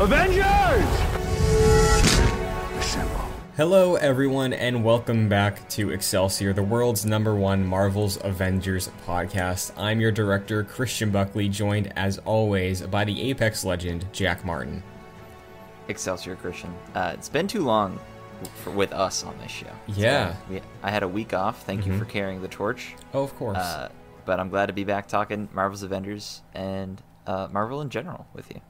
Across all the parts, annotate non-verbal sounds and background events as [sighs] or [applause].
Avengers! Assemble. Hello, everyone, and welcome back to Excelsior, the world's number one Marvel's Avengers podcast. I'm your director, Christian Buckley, joined as always by the Apex legend, Jack Martin. Excelsior Christian. Uh, it's been too long for, with us on this show. Yeah. So we, I had a week off. Thank you for carrying the torch. Oh, of course. Uh, but I'm glad to be back talking Marvel's Avengers and uh, Marvel in general with you.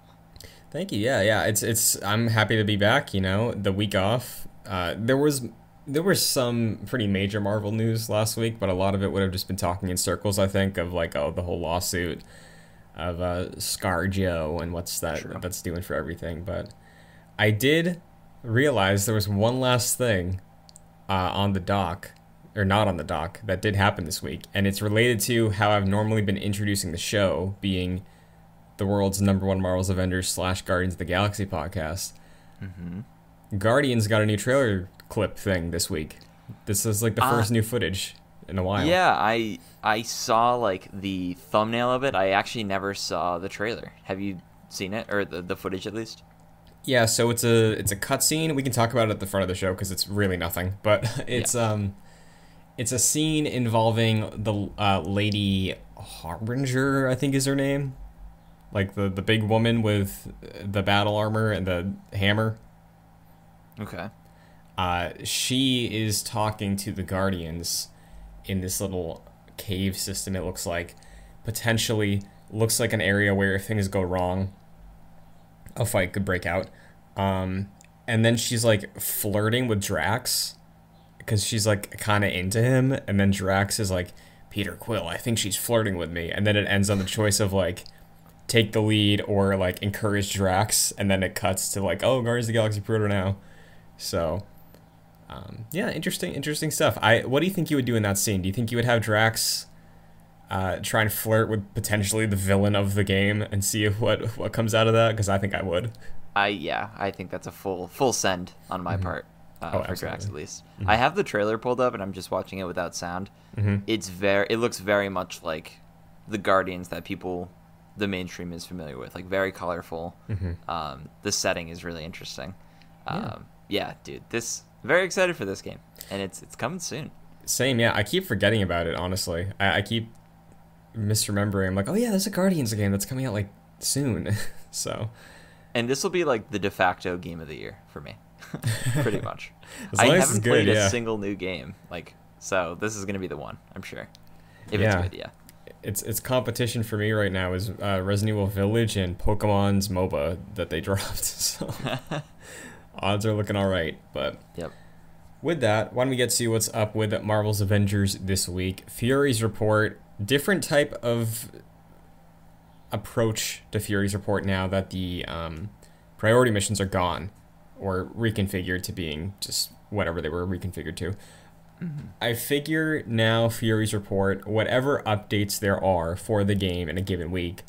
Thank you. Yeah, yeah. It's it's. I'm happy to be back. You know, the week off. Uh, there was there was some pretty major Marvel news last week, but a lot of it would have just been talking in circles. I think of like oh the whole lawsuit of uh, ScarJo and what's that True. that's doing for everything. But I did realize there was one last thing uh, on the dock or not on the dock that did happen this week, and it's related to how I've normally been introducing the show, being the world's number one Marvel's Avengers slash Guardians of the Galaxy podcast. Guardians got a new trailer clip thing this week. This is like the Ah. first new footage in a while. Yeah, I I saw like the thumbnail of it. I actually never saw the trailer. Have you seen it or the, the footage at least? Yeah, so it's a it's a cutscene. We can talk about it at the front of the show because it's really nothing. But [laughs] it's um, it's a scene involving the uh, lady Hellbender, I think is her name, like the the big woman with the battle armor and the hammer. Okay. uh, she is talking to the guardians in this little cave system it looks like potentially looks like an area where if things go wrong a fight could break out um, and then she's like flirting with drax because she's like kind of into him and then drax is like peter quill i think she's flirting with me and then it ends on the choice of like take the lead or like encourage drax and then it cuts to like oh guardians of the galaxy proto now so, um, yeah, interesting, interesting stuff. I what do you think you would do in that scene? Do you think you would have Drax uh, try and flirt with potentially the villain of the game and see [laughs] what what comes out of that? Because I think I would. I yeah, I think that's a full full send on my part uh, Oh, for Drax at least. I have the trailer pulled up and I'm just watching it without sound. Mhm. It's very it looks very much like the Guardians that people the mainstream is familiar with, like very colorful. Um, the setting is really interesting. Um, yeah. dude, this very excited for this game, and it's it's coming soon. Same, yeah. I keep forgetting about it. Honestly, I, I keep misremembering. I'm like, oh yeah, there's a Guardians game that's coming out like soon. [laughs] so, And this will be like the de facto game of the year for me, [laughs] pretty [laughs] much. I haven't good, played yeah. a single new game, like so. This is gonna be the one, I'm sure. If Yeah. it's good, yeah. It's it's competition for me right now is uh, Resident Evil Village and Pokemon's MOBA that they [laughs] dropped. So [laughs] odds are looking all right, but. Yep. With that, why don't we get to see what's up with Marvel's Avengers this week? Fury's report, different type of approach to Fury's report now that the um, priority missions are gone or reconfigured to being just whatever they were reconfigured to. I figure now Fury's report, whatever updates there are for the game in a given week,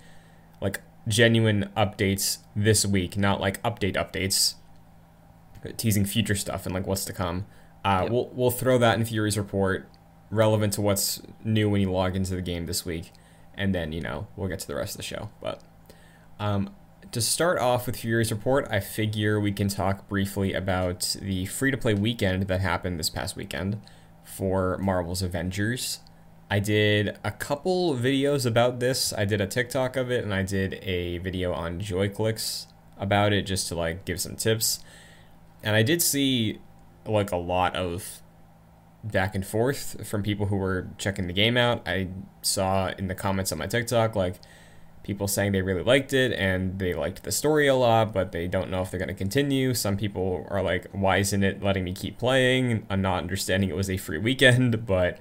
like genuine updates this week, not like update updates, teasing future stuff and like what's to come. Uh, Yep. We'll we'll throw that in Fury's report, relevant to what's new when you log into the game this week, and then you know we'll get to the rest of the show. But um, to start off with Fury's report, I figure we can talk briefly about the free to play weekend that happened this past weekend for Marvel's Avengers. I did a couple videos about this. I did a TikTok of it and I did a video on JoyClicks about it just to like give some tips. And I did see like a lot of back and forth from people who were checking the game out. I saw in the comments on my TikTok like people saying they really liked it and they liked the story a lot, but they don't know if they're going to continue. Some people are like, why isn't it letting me keep playing? I'm not understanding it was a free weekend, [laughs] but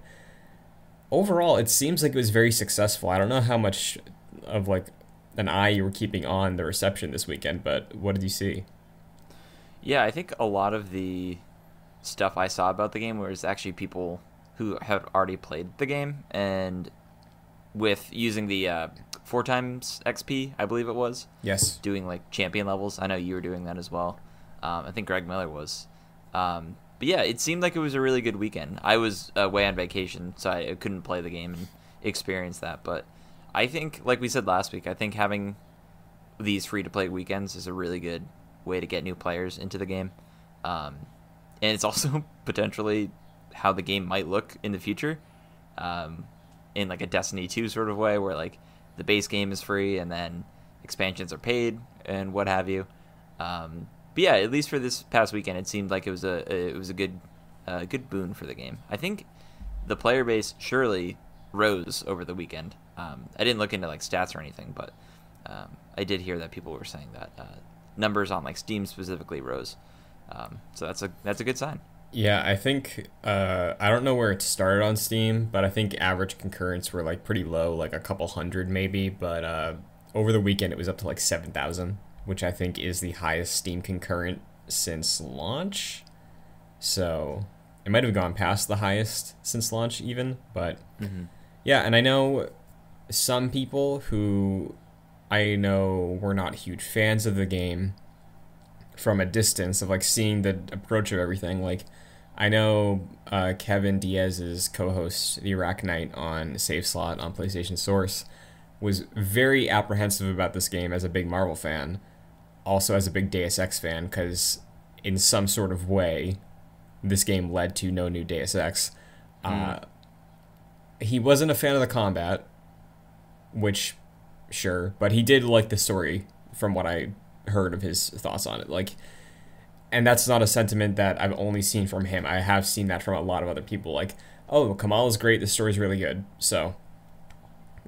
overall, it seems like it was very successful. I don't know how much of like an eye you were keeping on the reception this weekend, but what did you see? Yeah, I think a lot of the stuff I saw about the game was actually people who have already played the game and with using the uh, four times XP, I believe it was, Yes. doing like champion levels. I know you were doing that as well. Um, I think Greg Miller was. Um, but yeah, it seemed like it was a really good weekend. I was away on vacation, so I couldn't play the game and experience that. But I think, like we said last week, I think having these free to play weekends is a really good way to get new players into the game. Um, and it's also [laughs] potentially how the game might look in the future um, in like a Destiny 2 sort of way where like the base game is free and then expansions are paid and what have you. Um, but yeah, at least for this past weekend, it seemed like it was a it was a good uh, good boon for the game. I think the player base surely rose over the weekend. Um, I didn't look into like stats or anything, but um, I did hear that people were saying that uh, numbers on like Steam specifically rose. Um, so that's a that's a good sign. Yeah, I think uh, I don't know where it started on Steam, but I think average concurrents were like pretty low, like a couple hundred maybe. But uh, over the weekend, it was up to like seven thousand, which I think is the highest Steam concurrent since launch. So it might have gone past the highest since launch, even. But mm-hmm. yeah, and I know some people who I know were not huge fans of the game from a distance of like seeing the approach of everything. Like I know uh, Kevin Diaz's co-host, the Iraq Knight on Safe Slot on PlayStation Source, was very apprehensive about this game as a big Marvel fan, also as a big Deus Ex fan, because in some sort of way, this game led to no new Deus Ex. Mm. Uh, he wasn't a fan of the combat, which, sure, but he did like the story from what I heard of his thoughts on it. Like, and that's not a sentiment that I've only seen from him. I have seen that from a lot of other people. Like, oh, Kamal is great. The story's really good. So,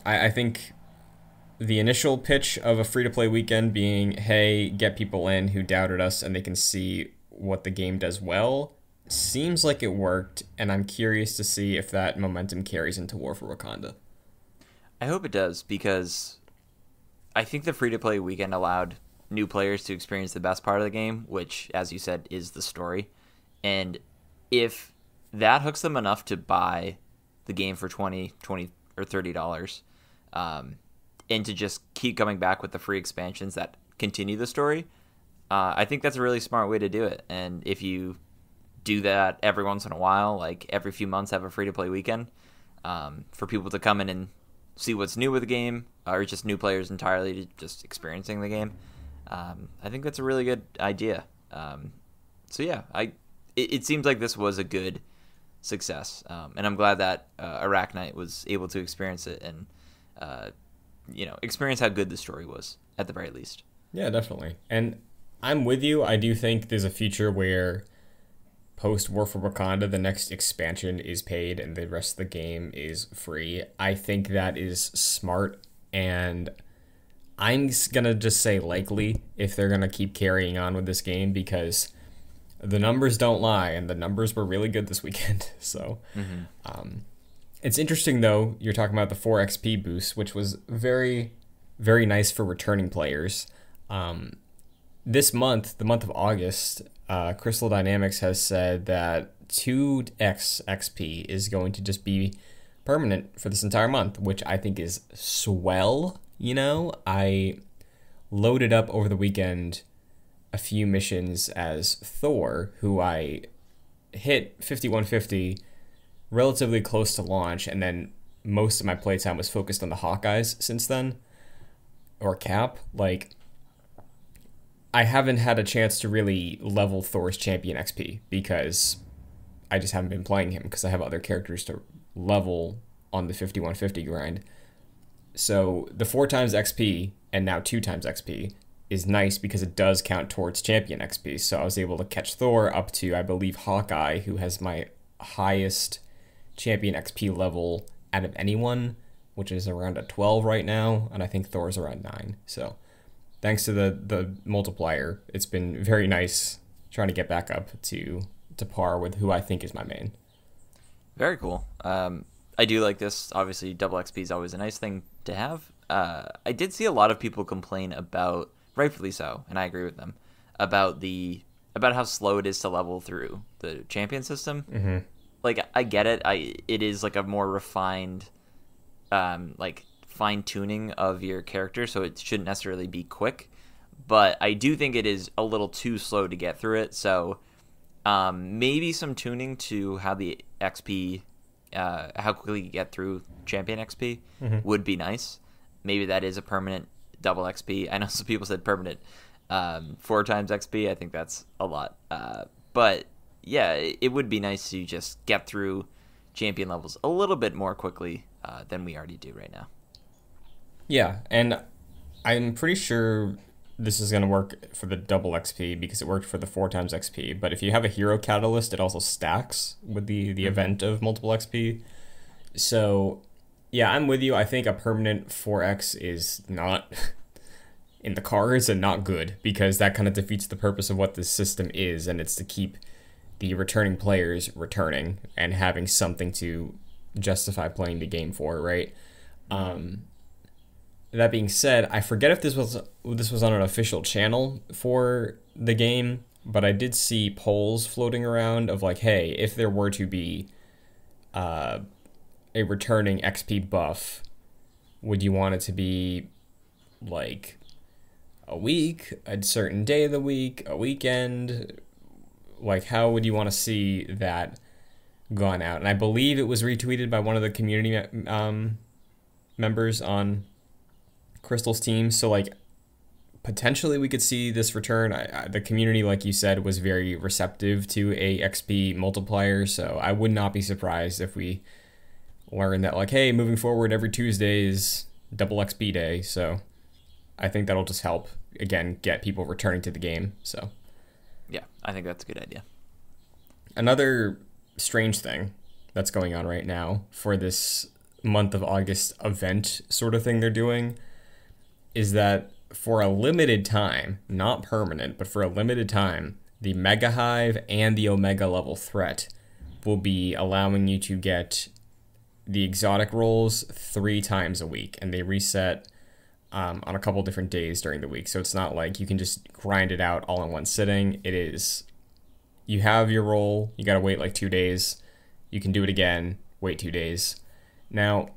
I, I think the initial pitch of a free to play weekend being, hey, get people in who doubted us and they can see what the game does well, seems like it worked. And I'm curious to see if that momentum carries into War for Wakanda. I hope it does because I think the free to play weekend allowed new players to experience the best part of the game, which, as you said, is the story. And if that hooks them enough to buy the game for 20 20 or $30 um, and to just keep coming back with the free expansions that continue the story uh, i think that's a really smart way to do it and if you do that every once in a while like every few months have a free to play weekend um, for people to come in and see what's new with the game or just new players entirely just experiencing the game um, I think that's a really good idea. Um, so yeah, I it, it, seems like this was a good success, um, and I'm glad that uh, Knight was able to experience it and uh, you know experience how good the story was at the very least. Yeah, definitely, and I'm with you. I do think there's a future where post War for Wakanda, the next expansion is paid and the rest of the game is free. I think that is smart and I'm gonna just say likely if they're gonna keep carrying on with this game because the numbers don't lie, and the numbers were really good this weekend. [laughs] So, mm-hmm. um, it's interesting though. You're talking about the four XP boost, which was very, very nice for returning players. Um, this month, the month of August, uh, Crystal Dynamics has said that 2x XP is going to just be permanent for this entire month, which I think is swell you know, I loaded up over the weekend a few missions as Thor, who I hit 5150 relatively close to launch, and then most of my playtime was focused on the Hawkeyes since then, or Cap. Like, I haven't had a chance to really level Thor's champion XP because I just haven't been playing him because I have other characters to level on the 5150 grind. So the four times XP and now two times XP is nice because it does count towards champion XP. So I was able to catch Thor up to, I believe, Hawkeye, who has my highest champion XP level out of anyone, which is around a 12 right now. And I think Thor's around 9. So thanks to the, the multiplier, it's been very nice trying to get back up to, to par with who I think is my main. Very cool. Um, I do like this. Obviously, double XP is always a nice thing to have. Uh, I did see a lot of people complain about, rightfully so, and I agree with them, about the about how slow it is to level through the champion system. Mm-hmm. Like, I get it. I it is like a more refined, um, like fine tuning of your character, so it shouldn't necessarily be quick. But I do think it is a little too slow to get through it. So, um, maybe some tuning to how the XP uh, how quickly you get through champion XP mm-hmm. would be nice. Maybe that is a permanent double XP. I know [laughs] some people said permanent um, four times XP. I think that's a lot. Uh, but yeah, it, it, would be nice to just get through champion levels a little bit more quickly uh, than we already do right now. Yeah, and I'm pretty sure this is going to work for the double XP because it worked for the four times XP. But if you have a hero catalyst, it also stacks with the the mm-hmm. event of multiple XP. So, yeah, I'm with you. I think a permanent 4x is not [laughs] in the cards and not good because that kind of defeats the purpose of what this system is, and it's to keep the returning players returning and having something to justify playing the game for, right? Um, that being said, I forget if this was this was on an official channel for the game, but I did see polls floating around of like, hey, if there were to be uh, a returning XP buff, would you want it to be like a week, a certain day of the week, a weekend? Like, how would you want to see that gone out? And I believe it was retweeted by one of the community um, members on Crystal's team. So like potentially we could see this return. I, I, the community, like you said, was very receptive to a XP multiplier. So I would not be surprised if we learn that like, hey, moving forward, every Tuesday is double XP day. So I think that'll just help again get people returning to the game. So yeah, I think that's a good idea. Another strange thing that's going on right now for this month of August event sort of thing they're doing is that for a limited time, not permanent, but for a limited time, the Mega Hive and the Omega level threat will be allowing you to get the exotic rolls three times a week, and they reset um, on a couple different days during the week. So it's not like you can just grind it out all in one sitting. It is you have your roll, you got to wait like two days. You can do it again, wait two days. Now,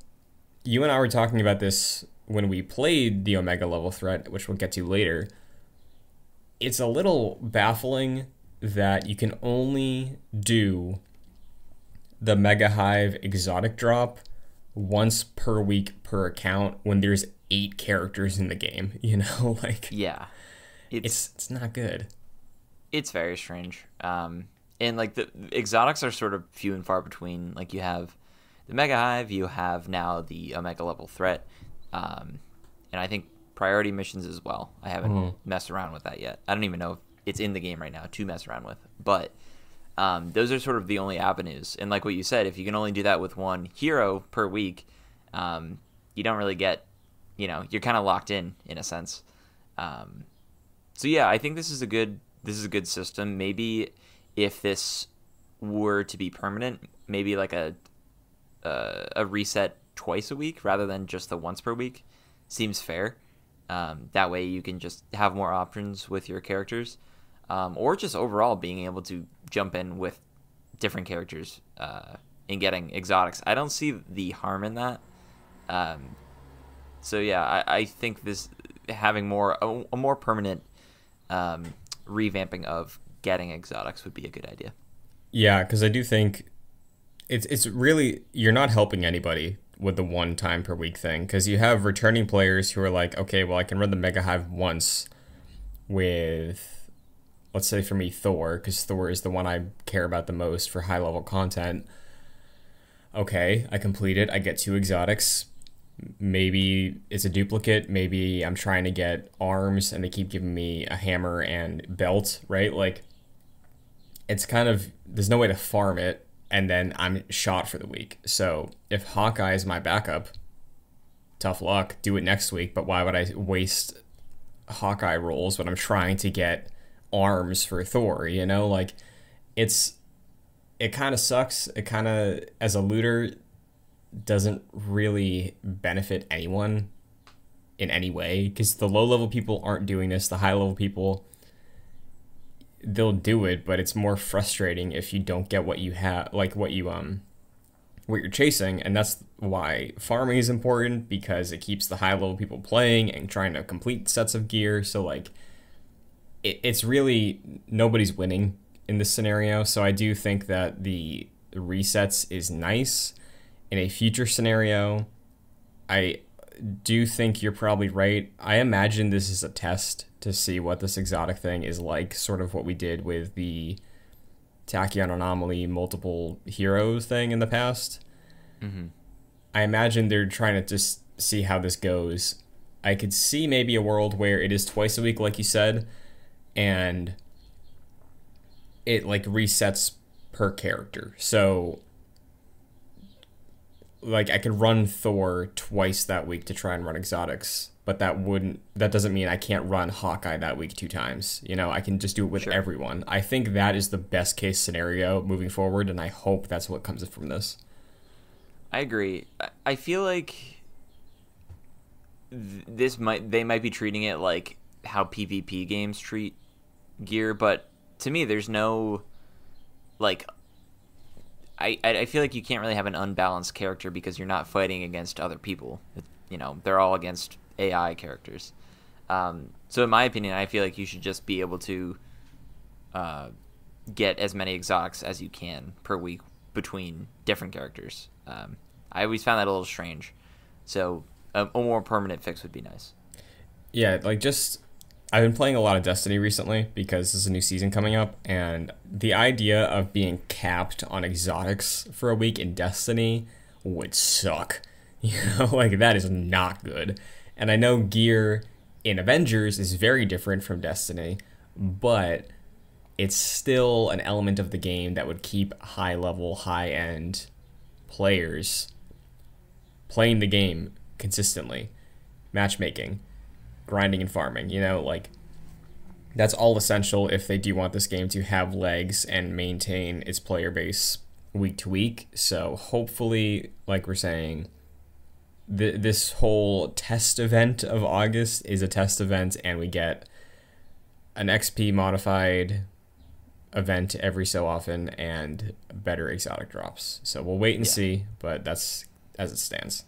you and I were talking about this when we played the Omega level threat, which we'll get to later, it's a little baffling that you can only do the Mega Hive exotic drop once per week per account when there's eight characters in the game. [laughs] You know, [laughs] like yeah, it's it's, it's not good. It's very strange. Um, and like the exotics are sort of few and far between. Like you have the Mega Hive, you have now the Omega level threat um, and I think priority missions as well. I haven't mm-hmm. messed around with that yet. I don't even know if it's in the game right now to mess around with. But um, those are sort of the only avenues. And like what you said, if you can only do that with one hero per week, um, you don't really get, you know, you're kind of locked in in a sense. Um, so yeah, I think this is a good this is a good system. Maybe if this were to be permanent, maybe like a uh, a reset twice a week rather than just the once per week seems fair. Um, that way you can just have more options with your characters, um, or just overall being able to jump in with different characters uh, and getting exotics. I don't see the harm in that. Um, so yeah, I, I, think this having more a, a more permanent um, revamping of getting exotics would be a good idea. Yeah, because I do think it's it's really you're not helping anybody with the one time per week thing because you have returning players who are like, okay, well, I can run the Mega Hive once with, let's say for me, Thor, because Thor is the one I care about the most for high level content. Okay, I complete it. I get two exotics. Maybe it's a duplicate. Maybe I'm trying to get arms and they keep giving me a hammer and belt, right? Like, it's kind of, there's no way to farm it and then I'm shot for the week. So if Hawkeye is my backup, tough luck. Do it next week. But why would I waste Hawkeye rolls when I'm trying to get arms for Thor? You know, like it's it kind of sucks. It kind of as a looter doesn't really benefit anyone in any way because the low level people aren't doing this. The high level people they'll do it, but it's more frustrating if you don't get what you have, like what you um, what you're chasing, and that's why farming is important because it keeps the high level people playing and trying to complete sets of gear. So like, it, it's really nobody's winning in this scenario. So I do think that the resets is nice. In a future scenario, I do think you're probably right. I imagine this is a test to see what this exotic thing is like, sort of what we did with the Tachyon Anomaly multiple heroes thing in the past. Mm-hmm. I imagine they're trying to just see how this goes. I could see maybe a world where it is twice a week, like you said, and it like resets per character. So like I could run Thor twice that week to try and run exotics, but that wouldn't that doesn't mean I can't run Hawkeye that week two times. You know, I can just do it with Sure. everyone. I think that is the best case scenario moving forward and I hope that's what comes from this. I agree. I- I feel like this might they might be treating it like how PvP games treat gear, but to me, there's no like. I I feel like you can't really have an unbalanced character because you're not fighting against other people. You know, they're all against AI characters. Um, so, in my opinion, I feel like you should just be able to uh, get as many exotics as you can per week between different characters. Um, I always found that a little strange. So a, a more permanent fix would be nice. Yeah, like just I've been playing a lot of Destiny recently because there's a new season coming up, and the idea of being capped on exotics for a week in Destiny would suck. [laughs] You know, like that is not good. And I know gear in Avengers is very different from Destiny, but it's still an element of the game that would keep high level, high end players playing the game consistently. Matchmaking grinding and farming. You know, like that's all essential if they do want this game to have legs and maintain its player base week to week. So hopefully, like we're saying, th- this whole test event of August is a test event, and we get an XP modified event every so often and better exotic drops. So we'll wait and Yeah. see, but that's as it stands.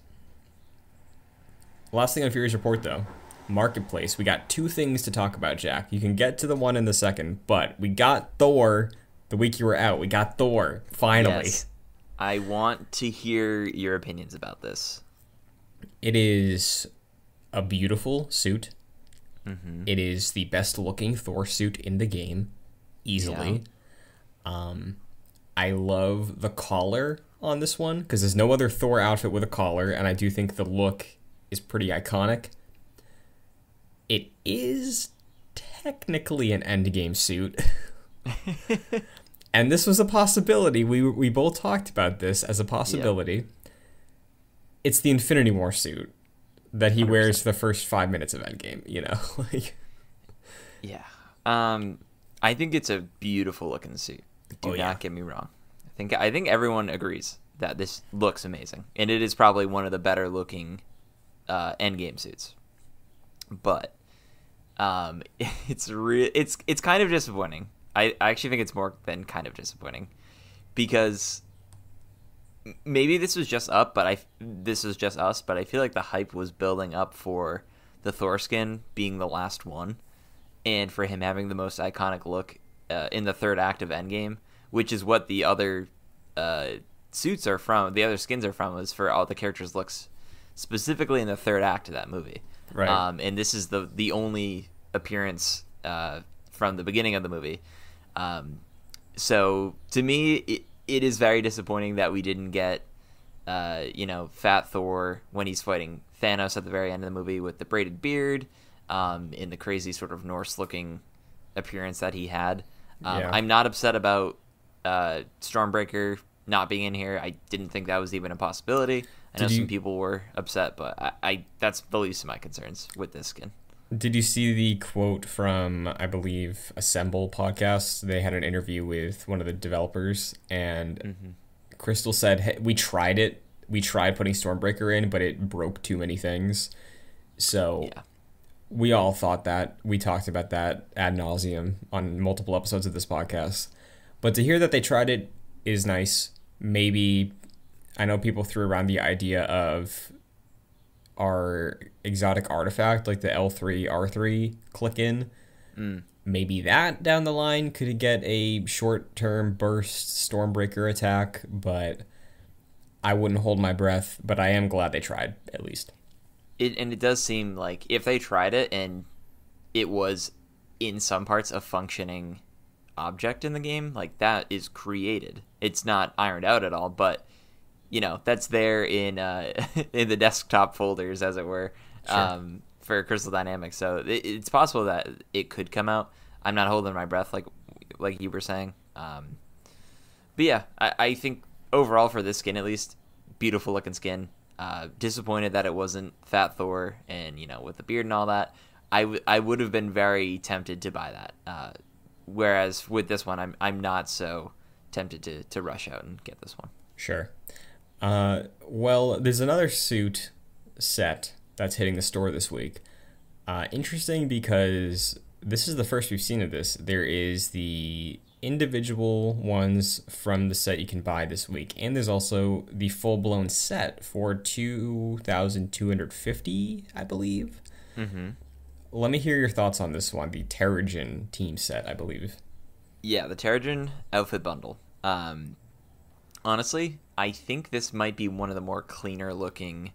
Last thing on Fury's report, though marketplace. We got two things to talk about, Jack. You can get to the one in the second, but we got Thor the week you were out. We got Thor finally. Yes. I want to hear your opinions about this. It is a beautiful suit. Mm-hmm. It is the best looking Thor suit in the game, easily. Um, I love the collar on this one because there's no other Thor outfit with a collar, and I do think the look is pretty iconic. Is technically an endgame suit. [laughs] and this was a possibility. We we both talked about this as a possibility. It's the Infinity War suit that he wears the first five minutes of Endgame. You know, [laughs] like Yeah. Um, I think it's a beautiful looking suit. Do Oh, not yeah. get me wrong. I think I think everyone agrees that this looks amazing, and it is probably one of the better looking uh, endgame suits. But um, [laughs] it's re- it's it's kind of disappointing. I, I actually think it's more than kind of disappointing because maybe this was just up, but I this was just us, but I feel like the hype was building up for the Thor skin being the last one, and for him having the most iconic look uh, in the third act of Endgame, which is what the other uh, suits are from. The other skins are from is for all the characters' looks specifically in the third act of that movie. Right. Um, and this is the the only appearance uh, from the beginning of the movie. Um, so to me, it, it is very disappointing that we didn't get, uh, you know, Fat Thor when he's fighting Thanos at the very end of the movie with the braided beard, um, in the crazy sort of Norse-looking appearance that he had. Um, Yeah. I'm not upset about uh, Stormbreaker not being in here. I didn't think that was even a possibility. I know you- some people were upset, but I, I that's the least of my concerns with this skin. Did you see the quote from I believe Assemble podcast? They had an interview with one of the developers, and mm-hmm. Crystal said, hey, "We tried it. We tried putting Stormbreaker in, but it broke too many things." So Yeah. we all thought that. We talked about that ad nauseum on multiple episodes of this podcast. But to hear that they tried it is nice. Maybe I know people threw around the idea of our exotic artifact, like the L3 R3 click in. Mm. Maybe that down the line could get a short term burst Stormbreaker attack, but I wouldn't hold my breath. But I am glad they tried, at least. it and it does seem like if they tried it and it was in some parts a functioning object in the game, like that is created. It's not ironed out at all, but you know that's there in uh, [laughs] in the desktop folders, as it were, sure. um, for Crystal Dynamics. So it, it's possible that it could come out. I'm not holding my breath, like like you were saying. Um, but yeah, I, I think overall for this skin, at least, beautiful looking skin. Uh, disappointed that it wasn't Fat Thor and you know with the beard and all that. I, w- I would have been very tempted to buy that. Uh, whereas with this one, I'm I'm not so tempted to to rush out and get this one. Sure. Uh, well, there's another suit set that's hitting the store this week. Uh, interesting because this is the first we've seen of this. There is the individual ones from the set you can buy this week, and there's also the full blown set for two thousand two hundred fifty, I believe. Mm-hmm. Let me hear your thoughts on this one, the Terrigen team set, I believe. Yeah, the Terrigen outfit bundle. Um, honestly, I think this might be one of the more cleaner looking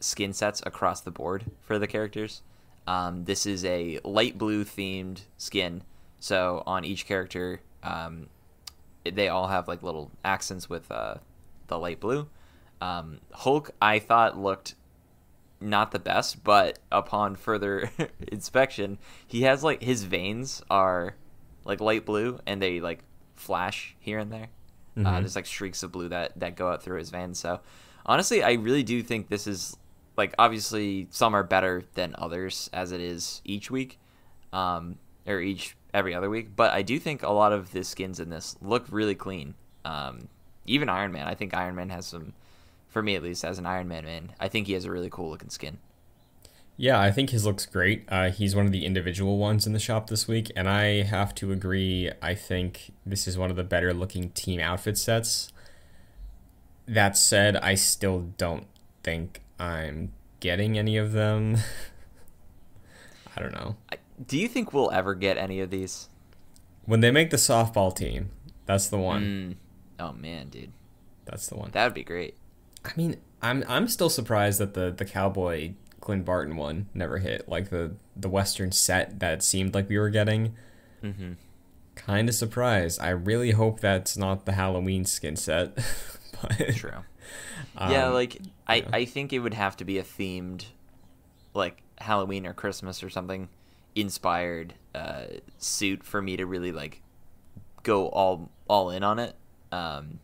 skin sets across the board for the characters. Um, this is a light blue themed skin, so on each character, um, they all have like little accents with uh, the light blue. Um, Hulk, I thought looked not the best, but upon further [laughs] inspection, he has like his veins are like light blue and they like flash here and there. Uh, mm-hmm. Uh, there's like streaks of blue that that go out through his veins. So honestly, I really do think this is like obviously some are better than others as it is each week, um, or each every other week. But I do think a lot of the skins in this look really clean. Um, even Iron Man, I think Iron Man has some for me at least as an Iron Man man. I think he has a really cool looking skin. Yeah, I think his looks great. Uh, he's one of the individual ones in the shop this week, and I have to agree. I think this is one of the better looking team outfit sets. That said, I still don't think I'm getting any of them. [laughs] I don't know. Do you think we'll ever get any of these? When they make the softball team, that's the one. Mm. Oh man, dude. That's the one. That would be great. I mean, I'm I'm still surprised that the the cowboy Clint Barton one never hit. Like the the Western set that seemed like we were getting. Mm-hmm. Kind of surprised. I really hope that's not the Halloween skin set. [laughs] but, True. [laughs] Um, yeah, like I yeah. I think it would have to be a themed, like Halloween or Christmas or something, inspired uh, suit for me to really like go all all in on it. Um,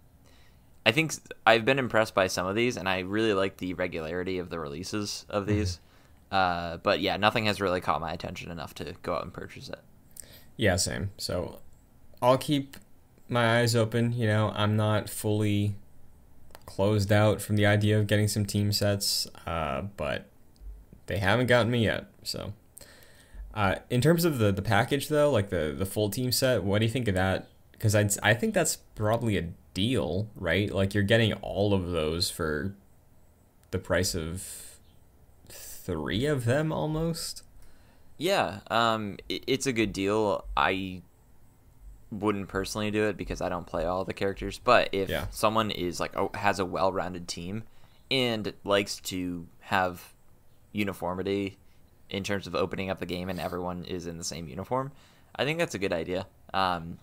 I think I've been impressed by some of these, and I really like the regularity of the releases of mm-hmm. these. Mm-hmm. Uh, but yeah, nothing has really caught my attention enough to go out and purchase it. Yeah, same. So I'll keep my eyes open. You know, I'm not fully closed out from the idea of getting some team sets, uh, but they haven't gotten me yet. So, uh, in terms of the the package though, like the the full team set, what do you think of that? Because I I think that's probably a deal, right? Like you're getting all of those for the price of three of them almost. Yeah, um, it, it's a good deal. I wouldn't personally do it because I don't play all the characters. But if yeah. someone is like oh, has a well-rounded team and likes to have uniformity in terms of opening up the game and everyone is in the same uniform, I think that's a good idea. Um,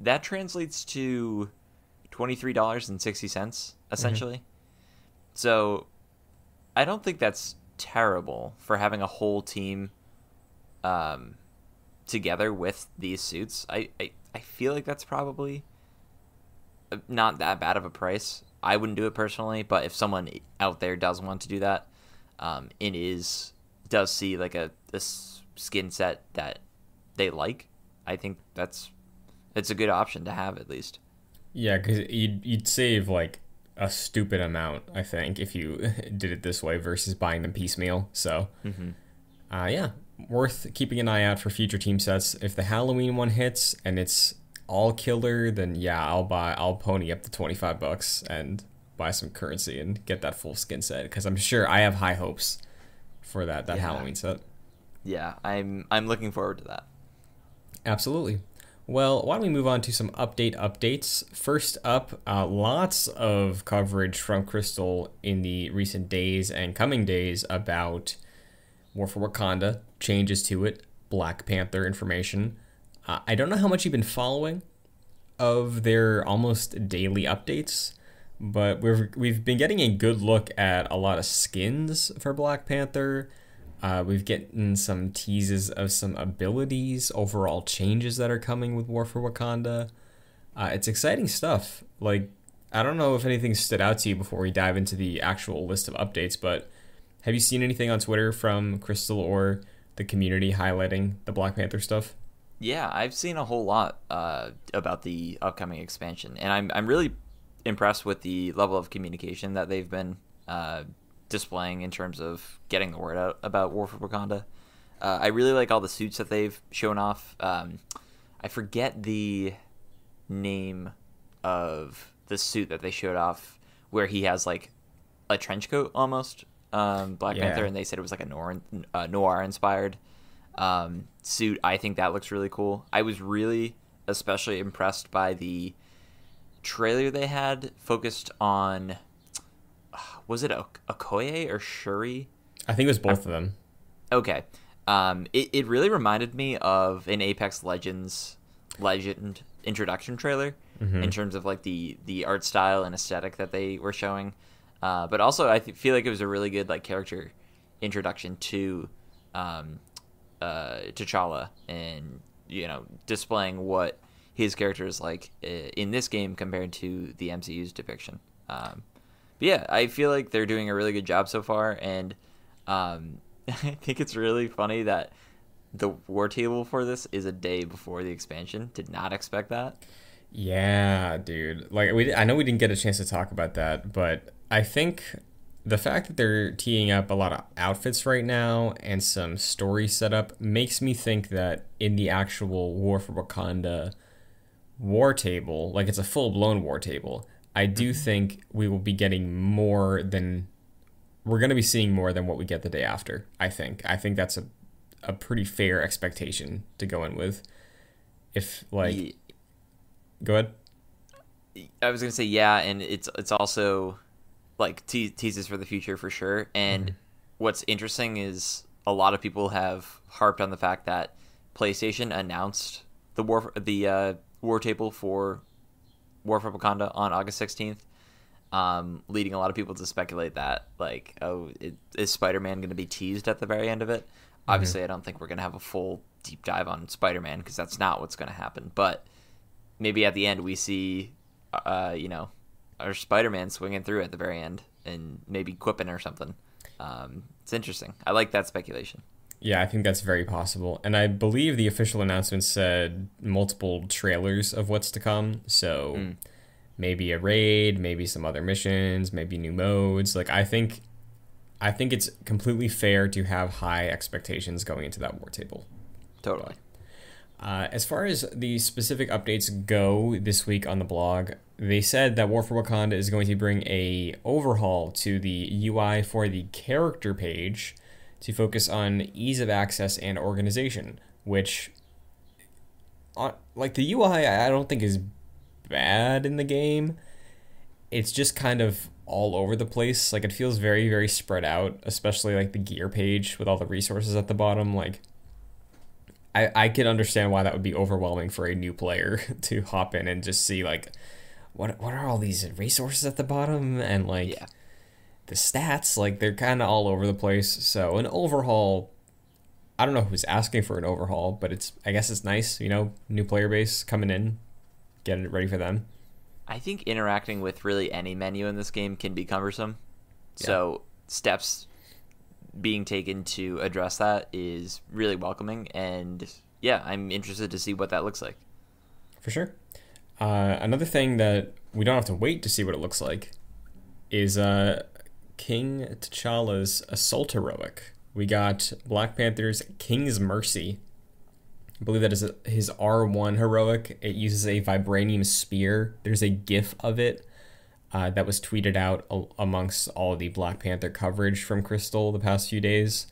that translates to $23.60 mm-hmm. essentially. Mm-hmm. So I don't think that's terrible for having a whole team um, together with these suits. I, I, I feel like that's probably uh, not that bad of a price. I wouldn't do it personally, but if someone out there does want to do that, um, and is does see like a this skin set that they like, I think that's it's a good option to have at least. Yeah, because you'd you'd save like a stupid amount, I think, if you [laughs] did it this way versus buying them piecemeal. So, mm-hmm. uh, yeah, worth keeping an eye out for future team sets. If the Halloween one hits and it's all killer, then yeah, I'll buy. I'll pony up the twenty five bucks and buy some currency and get that full skin set because I'm sure I have high hopes for that that yeah. Halloween set. Yeah, I'm I'm looking forward to that. Absolutely. Well, why don't we move on to some update updates? First up, uh, lots of coverage from Crystal in the recent days and coming days about War for Wakanda, changes to it, Black Panther information. Uh, I don't know how much you've been following of their almost daily updates, but we've we've been getting a good look at a lot of skins for Black Panther uh, we've gotten some teases of some abilities, overall changes that are coming with War for Wakanda. Uh, it's exciting stuff. Like, I don't know if anything stood out to you before we dive into the actual list of updates, but have you seen anything on Twitter from Crystal or the community highlighting the Black Panther stuff? Yeah, I've seen a whole lot uh, about the upcoming expansion, and I'm I'm really impressed with the level of communication that they've been uh, displaying in terms of getting the word out about War for Wakanda. Uh, I really like all the suits that they've shown off. Um, I forget the name of the suit that they showed off where he has like a trench coat almost, um, Black yeah. Panther, and they said it was like a noir, uh, noir inspired um, suit. I think that looks really cool. I was really especially impressed by the trailer they had focused on was it a Okoye or Shuri? I think it was both of them. Okay. Um, it, it really reminded me of an Apex Legends Legend introduction trailer mm-hmm. in terms of like the the art style and aesthetic that they were showing. Uh, but also, I th- feel like it was a really good like character introduction to um, uh, T'Challa and you know displaying what his character is like uh, in this game compared to the MCU's depiction. Um, but yeah, I feel like they're doing a really good job so far, and um, [laughs] I think it's really funny that the war table for this is a day before the expansion. Did not expect that. Yeah, dude. Like we, I know we didn't get a chance to talk about that, but I think the fact that they're teeing up a lot of outfits right now and some story setup makes me think that in the actual War for Wakanda war table, like it's a full blown war table, I do mm-hmm. think we will be getting more than we're going to be seeing more than what we get the day after. I think. I think that's a a pretty fair expectation to go in with. If like, yeah. go ahead. I was gonna say yeah, and it's it's also like te- teases for the future for sure. And mm-hmm. what's interesting is a lot of people have harped on the fact that PlayStation announced the war the uh, war table for War for Wakanda on August 16th, um, leading a lot of people to speculate that, like, oh, it, is Spider Man going to be teased at the very end of it? Mm-hmm. Obviously, I don't think we're going to have a full deep dive on Spider Man because that's not what's going to happen. But maybe at the end, we see, uh, you know, our Spider Man swinging through at the very end and maybe quipping or something. Um, it's interesting. I like that speculation. Yeah, I think that's very possible. And I believe the official announcement said multiple trailers of what's to come. So mm. maybe a raid, maybe some other missions, maybe new modes. Like I think I think it's completely fair to have high expectations going into that war table. Totally. Uh, as far as the specific updates go this week on the blog, they said that War for Wakanda is going to bring a overhaul to the UI for the character page to focus on ease of access and organization, which, uh, like the UI, I don't think is bad in the game. It's just kind of all over the place. Like it feels very, very spread out, especially like the gear page with all the resources at the bottom. Like, I I can understand why that would be overwhelming for a new player [laughs] to hop in and just see like, what what are all these resources at the bottom and like. Yeah the stats, like they're kind of all over the place. So an overhaul, I don't know who's asking for an overhaul, but it's I guess it's nice, you know, new player base coming in, getting it ready for them. I think interacting with really any menu in this game can be cumbersome. Yeah. So steps being taken to address that is really welcoming and yeah, I'm interested to see what that looks like. For sure. Uh, another thing that we don't have to wait to see what it looks like is uh, King T'Challa's Assault Heroic. We got Black Panther's King's Mercy. I believe that is his R1 heroic. It uses a vibranium spear. There's a GIF of it uh, that was tweeted out amongst all the Black Panther coverage from Crystal the past few days.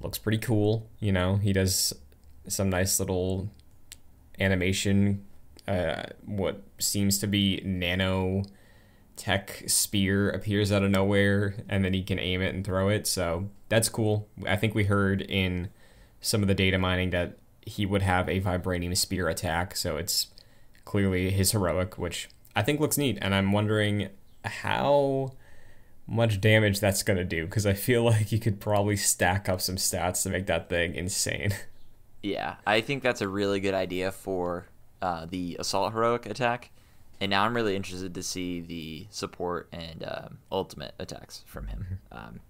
Looks pretty cool. You know, he does some nice little animation, uh, what seems to be nano tech spear appears out of nowhere, and then he can aim it and throw it. So that's cool. I think we heard in some of the data mining that he would have a vibranium spear attack, so it's clearly his heroic, which I think looks neat. And I'm wondering how much damage that's going to do because I feel [laughs] like you could probably stack up some stats to make that thing insane. [laughs] Yeah, I think that's a really good idea for uh, the assault heroic attack. And now I'm really interested to see the support and um, ultimate attacks from him. Mm-hmm. Um,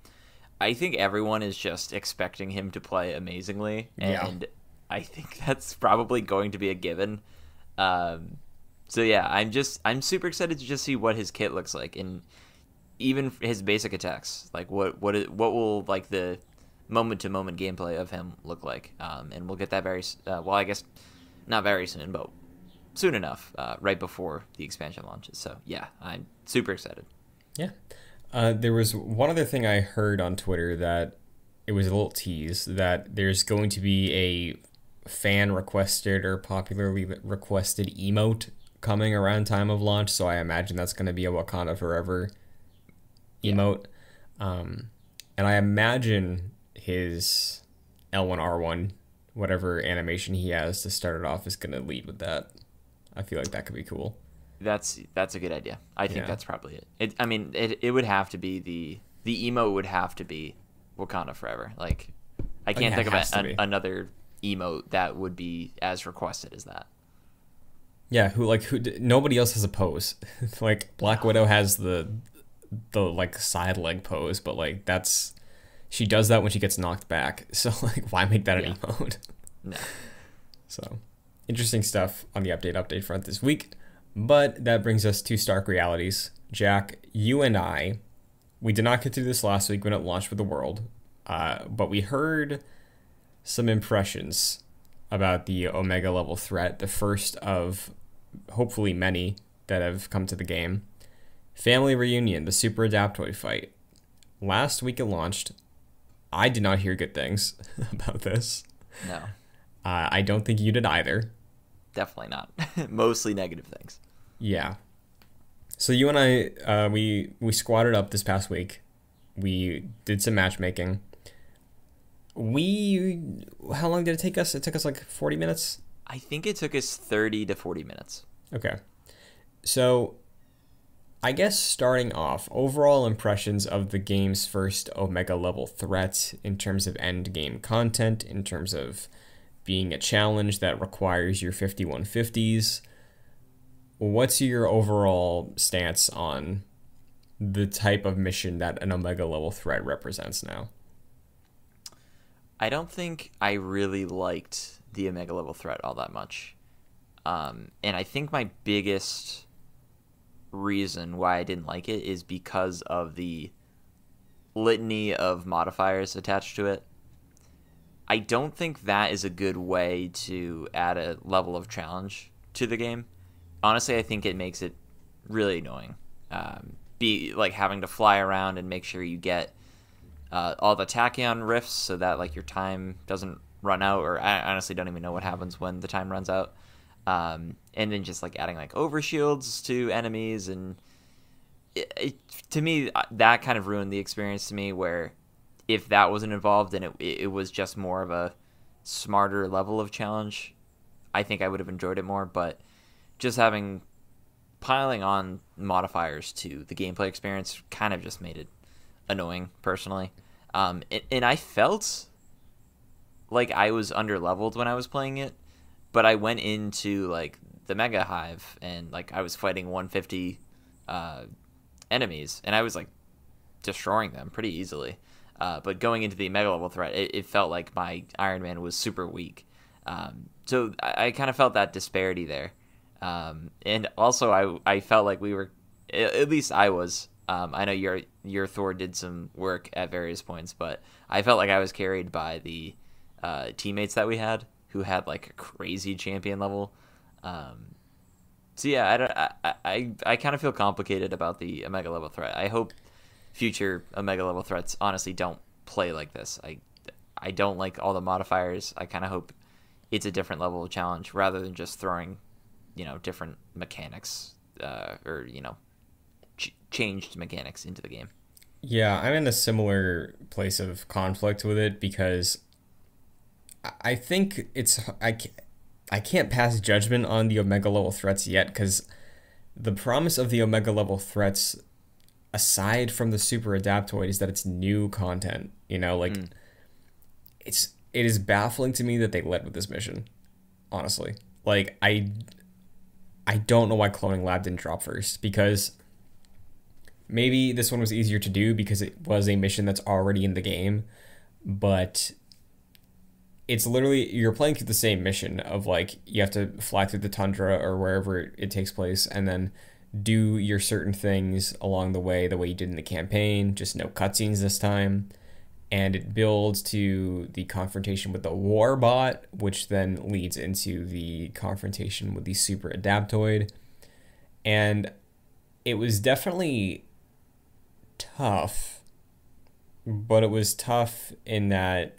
I think everyone is just expecting him to play amazingly, and yeah. I think that's probably going to be a given. Um, so yeah, I'm just I'm super excited to just see what his kit looks like, and even his basic attacks. Like what what what will like the moment to moment gameplay of him look like? Um, and we'll get that very uh, well. I guess not very soon, but soon enough, uh, right before the expansion launches. So yeah, I'm super excited. Yeah. Uh, there was one other thing I heard on Twitter that it was a little tease that there's going to be a fan requested or popularly requested emote coming around time of launch. So I imagine that's going to be a Wakanda Forever emote. Yeah. Um, and I imagine his L1R1, whatever animation he has to start it off, is going to lead with that. I feel like that could be cool. That's that's a good idea. I think yeah. that's probably it. it. I mean, it it would have to be the the emo would have to be Wakanda Forever. Like, I oh, can't think of a, an, another emote that would be as requested as that. Yeah, who like who? Nobody else has a pose. [laughs] like Black Widow has the the like side leg pose, but like that's she does that when she gets knocked back. [laughs] So like, why make that an yeah. emote? No. [laughs] So interesting stuff on the update update front this week. But that brings us to stark realities. Jack, you and I, we did not get to this last week when it launched with the world, uh, but we heard some impressions about the Omega level threat, the first of hopefully many that have come to the game. Family Reunion, the Super Adaptoid fight. Last week it launched. I did not hear good things [laughs] about this. No. Uh, I don't think you did either. Definitely not. [laughs] Mostly negative things. Yeah. So you and I, uh, we we squatted up this past week. We did some matchmaking. We, how long did it take us? It took us like forty minutes. I think it took us thirty to forty minutes. Okay. So I guess starting off, overall impressions of the game's first Omega level threat in terms of end game content, in terms of being a challenge that requires your 5150s. What's your overall stance on the type of mission that an Omega level threat represents now? I don't think I really liked the Omega level threat all that much. Um, and I think my biggest reason why I didn't like it is because of the litany of modifiers attached to it. I don't think that is a good way to add a level of challenge to the game. Honestly, I think it makes it really annoying. Um, be like having to fly around and make sure you get uh, all the tachyon rifts so that like your time doesn't run out. Or I honestly don't even know what happens when the time runs out. Um, and then just like adding like overshields to enemies and it, it, to me uh, that kind of ruined the experience to me where if that wasn't involved and it, it was just more of a smarter level of challenge i think i would have enjoyed it more but just having piling on modifiers to the gameplay experience kind of just made it annoying personally um, and, and i felt like i was under leveled when i was playing it but I went into like the Mega Hive and like I was fighting 150 uh, enemies and I was like destroying them pretty easily. Uh, but going into the mega level threat, it, it, felt like my Iron Man was super weak. Um, so I, I kind of felt that disparity there. Um, and also, I I felt like we were, at least I was. Um, I know your your Thor did some work at various points, but I felt like I was carried by the uh, teammates that we had who had like a crazy champion level. Um, so yeah, I, I, I, I kind of feel complicated about the Omega level threat. I hope future Omega level threats honestly don't play like this. I, I don't like all the modifiers. I kind of hope it's a different level of challenge rather than just throwing, you know, different mechanics uh, or you know, ch- changed mechanics into the game. Yeah, I'm in a similar place of conflict with it because I think it's I I can't pass judgment on the Omega level threats yet because the promise of the Omega level threats, aside from the Super Adaptoid, is that it's new content. You know, like mm. it's it is baffling to me that they led with this mission. Honestly, like I I don't know why Cloning Lab didn't drop first because maybe this one was easier to do because it was a mission that's already in the game, but it's literally you're playing through the same mission of like you have to fly through the tundra or wherever it takes place and then do your certain things along the way the way you did in the campaign just no cutscenes this time and it builds to the confrontation with the warbot which then leads into the confrontation with the super adaptoid and it was definitely tough but it was tough in that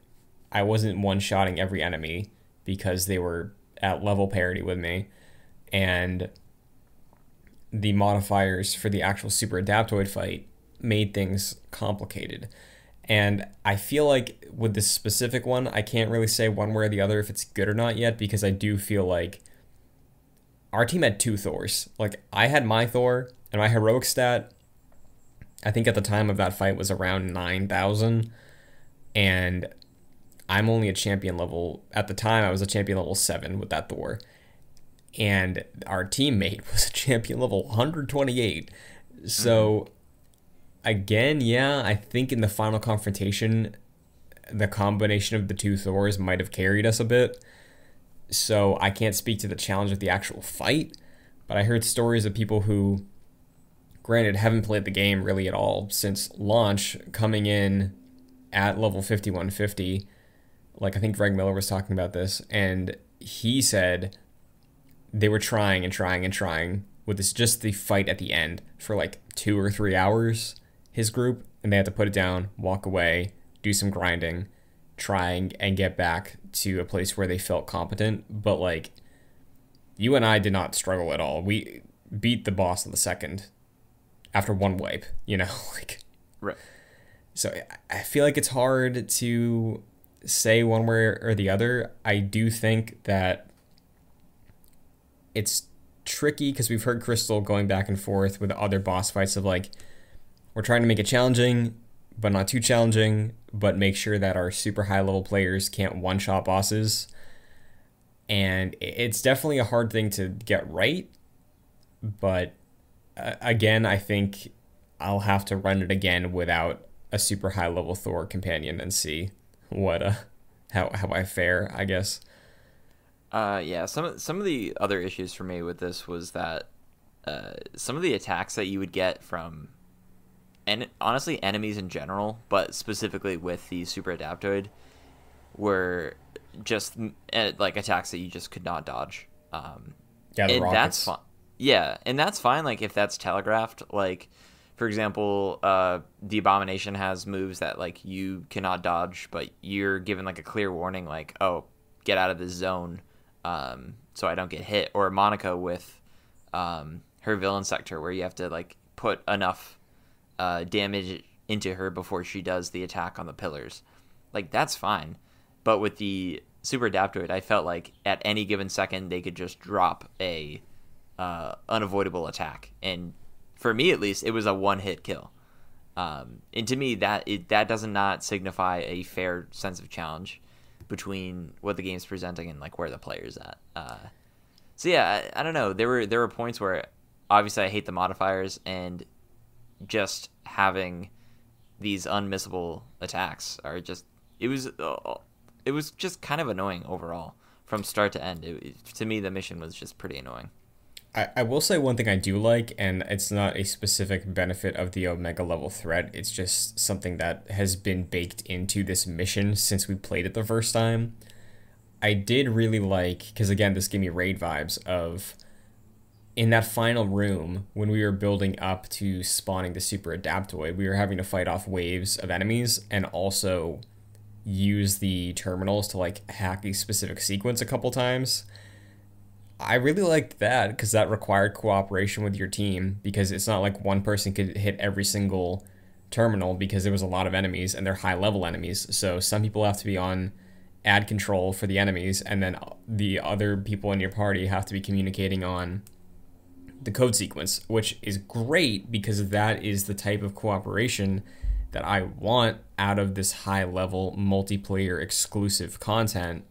I wasn't one shotting every enemy because they were at level parity with me. And the modifiers for the actual super adaptoid fight made things complicated. And I feel like with this specific one, I can't really say one way or the other if it's good or not yet because I do feel like our team had two Thors. Like I had my Thor and my heroic stat, I think at the time of that fight was around 9,000. And I'm only a champion level. At the time, I was a champion level seven with that Thor, and our teammate [laughs] was a champion level 128. So, again, yeah, I think in the final confrontation, the combination of the two Thors might have carried us a bit. So I can't speak to the challenge of the actual fight, but I heard stories of people who, granted, haven't played the game really at all since launch, coming in at level 5150 like I think Greg Miller was talking about this, and he said they were trying and trying and trying with this just the fight at the end for like two or three hours. His group, and they had to put it down, walk away, do some grinding, trying and get back to a place where they felt competent. But like, you and I did not struggle at all. We beat the boss in the second after one wipe. You know, [laughs] like, right. So I feel like it's hard to say one way or the other. I do think that it's tricky because we've heard Crystal going back and forth with other boss fights of like, we're trying to make it challenging, but not too challenging, but make sure that our super high level players can't one shot bosses. And it's definitely a hard thing to get right. But uh, again, I think I'll have to run it again without a super high level Thor companion and see what uh how how I fare, I guess. Uh yeah, some some of the other issues for me with this was that uh some of the attacks that you would get from and honestly enemies in general, but specifically with the super adaptoid were just uh, like attacks that you just could not dodge. Um yeah, and rockets. that's fine. Yeah, and that's fine like if that's telegraphed like for example, uh, the abomination has moves that like you cannot dodge, but you're given like a clear warning, like oh, get out of this zone, um, so I don't get hit. Or Monica with um, her villain sector, where you have to like put enough uh, damage into her before she does the attack on the pillars. Like that's fine, but with the super adaptoid, I felt like at any given second they could just drop a uh, unavoidable attack and for me at least, it was a one hit kill. Um, and to me, that it, that does not signify a fair sense of challenge between what the game's presenting and like where the player's at. Uh, so yeah, I, I, don't know. There were there were points where obviously I hate the modifiers and just having these unmissable attacks are just it was uh, it was just kind of annoying overall from start to end. It, to me, the mission was just pretty annoying. I, I will say one thing I do like, and it's not a specific benefit of the Omega level threat. It's just something that has been baked into this mission since we played it the first time. I did really like, because again, this gave me raid vibes of in that final room when we were building up to spawning the super adaptoid, we were having to fight off waves of enemies and also use the terminals to like hack a specific sequence a couple times. I really liked that because that required cooperation with your team because it's not like one person could hit every single terminal because there was a lot of enemies and they're high level enemies. So some people have to be on ad control for the enemies and then the other people in your party have to be communicating on the code sequence, which is great because that is the type of cooperation that I want out of this high level multiplayer exclusive content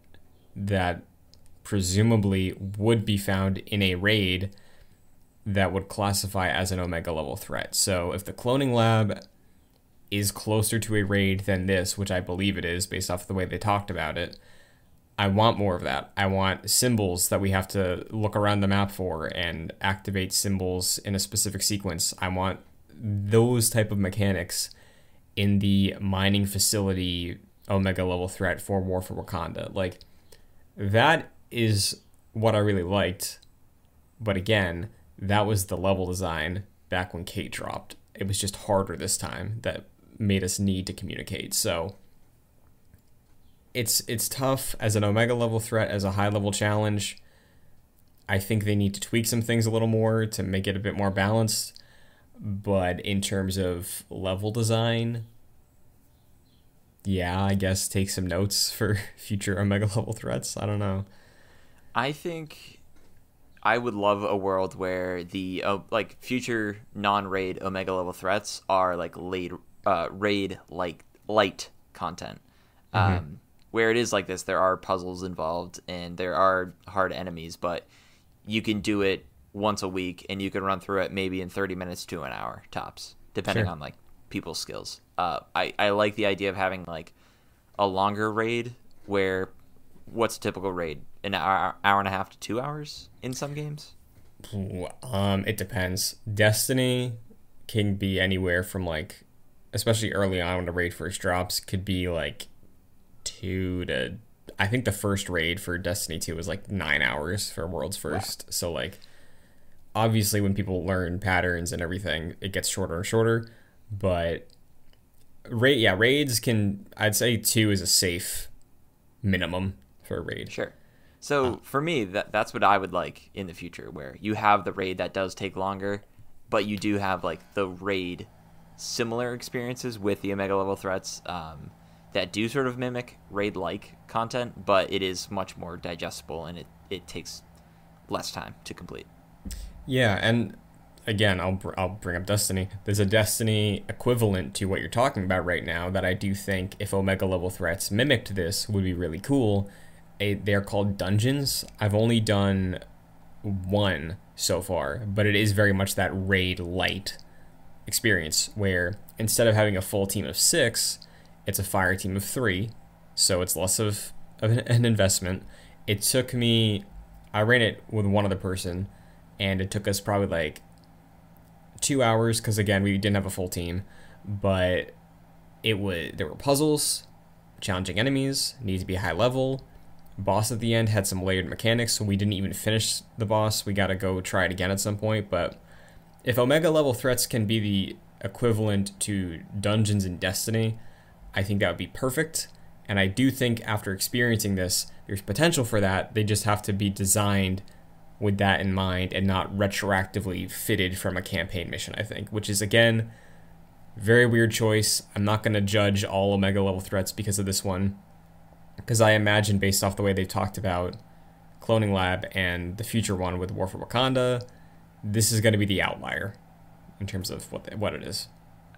that presumably would be found in a raid that would classify as an omega level threat. So if the cloning lab is closer to a raid than this, which I believe it is based off the way they talked about it, I want more of that. I want symbols that we have to look around the map for and activate symbols in a specific sequence. I want those type of mechanics in the mining facility Omega level threat for War for Wakanda. Like that is what I really liked. But again, that was the level design back when Kate dropped. It was just harder this time that made us need to communicate. So it's it's tough as an omega level threat as a high level challenge. I think they need to tweak some things a little more to make it a bit more balanced. But in terms of level design, yeah, I guess take some notes for [laughs] future omega level threats. I don't know. I think I would love a world where the uh, like future non-raid omega level threats are like late uh, raid like light content. Mm-hmm. Um, where it is like this, there are puzzles involved and there are hard enemies, but you can do it once a week and you can run through it maybe in 30 minutes to an hour tops, depending sure. on like people's skills. Uh, I, I like the idea of having like a longer raid where what's a typical raid? An hour, hour and a half to two hours in some games? Um, it depends. Destiny can be anywhere from like, especially early on when the raid first drops, could be like two to I think the first raid for Destiny 2 was like nine hours for World's First. Wow. So like obviously when people learn patterns and everything, it gets shorter and shorter. But raid yeah, raids can I'd say two is a safe minimum for a raid. Sure. So for me, that that's what I would like in the future, where you have the raid that does take longer, but you do have like the raid similar experiences with the Omega level threats. Um, that do sort of mimic raid like content, but it is much more digestible and it, it takes less time to complete. Yeah, and again, I'll I'll bring up Destiny. There's a Destiny equivalent to what you're talking about right now that I do think if Omega level threats mimicked this would be really cool. A, they're called dungeons. I've only done one so far, but it is very much that raid light experience where instead of having a full team of six, it's a fire team of three, so it's less of, of an investment. It took me, I ran it with one other person, and it took us probably like two hours because again we didn't have a full team, but it was there were puzzles, challenging enemies, needed to be high level. Boss at the end had some layered mechanics, so we didn't even finish the boss. We got to go try it again at some point. But if Omega level threats can be the equivalent to dungeons in Destiny, I think that would be perfect. And I do think after experiencing this, there's potential for that. They just have to be designed with that in mind and not retroactively fitted from a campaign mission, I think, which is again very weird choice. I'm not going to judge all Omega level threats because of this one because I imagine based off the way they talked about Cloning Lab and the future one with War for Wakanda, this is going to be the outlier in terms of what what it is.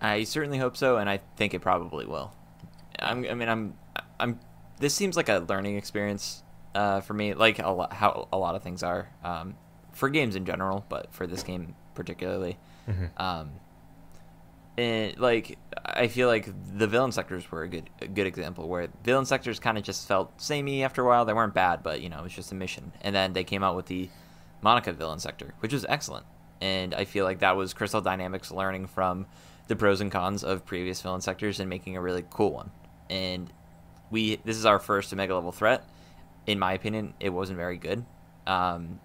I certainly hope so, and I think it probably will. I'm, I mean, I'm, I'm. This seems like a learning experience uh, for me, like a lot, how a lot of things are um, for games in general, but for this game particularly. Mm-hmm. Um, and like I feel like the villain sectors were a good a good example where villain sectors kind of just felt samey after a while. They weren't bad, but you know it was just a mission. And then they came out with the Monica villain sector, which was excellent. And I feel like that was Crystal Dynamics learning from the pros and cons of previous villain sectors and making a really cool one and we this is our first Omega level threat. In my opinion, it wasn't very good. Um,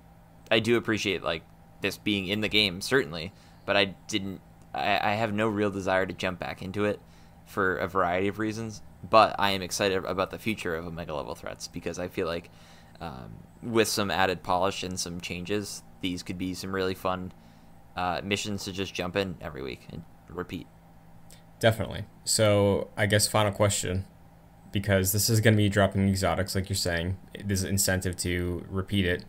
I do appreciate like this being in the game certainly, but I didn't. I, I have no real desire to jump back into it for a variety of reasons. but I am excited about the future of Omega level threats because I feel like um, with some added polish and some changes, these could be some really fun uh, missions to just jump in every week and repeat. Definitely. So I guess final question, because this is going to be dropping exotics, like you're saying. There's incentive to repeat it.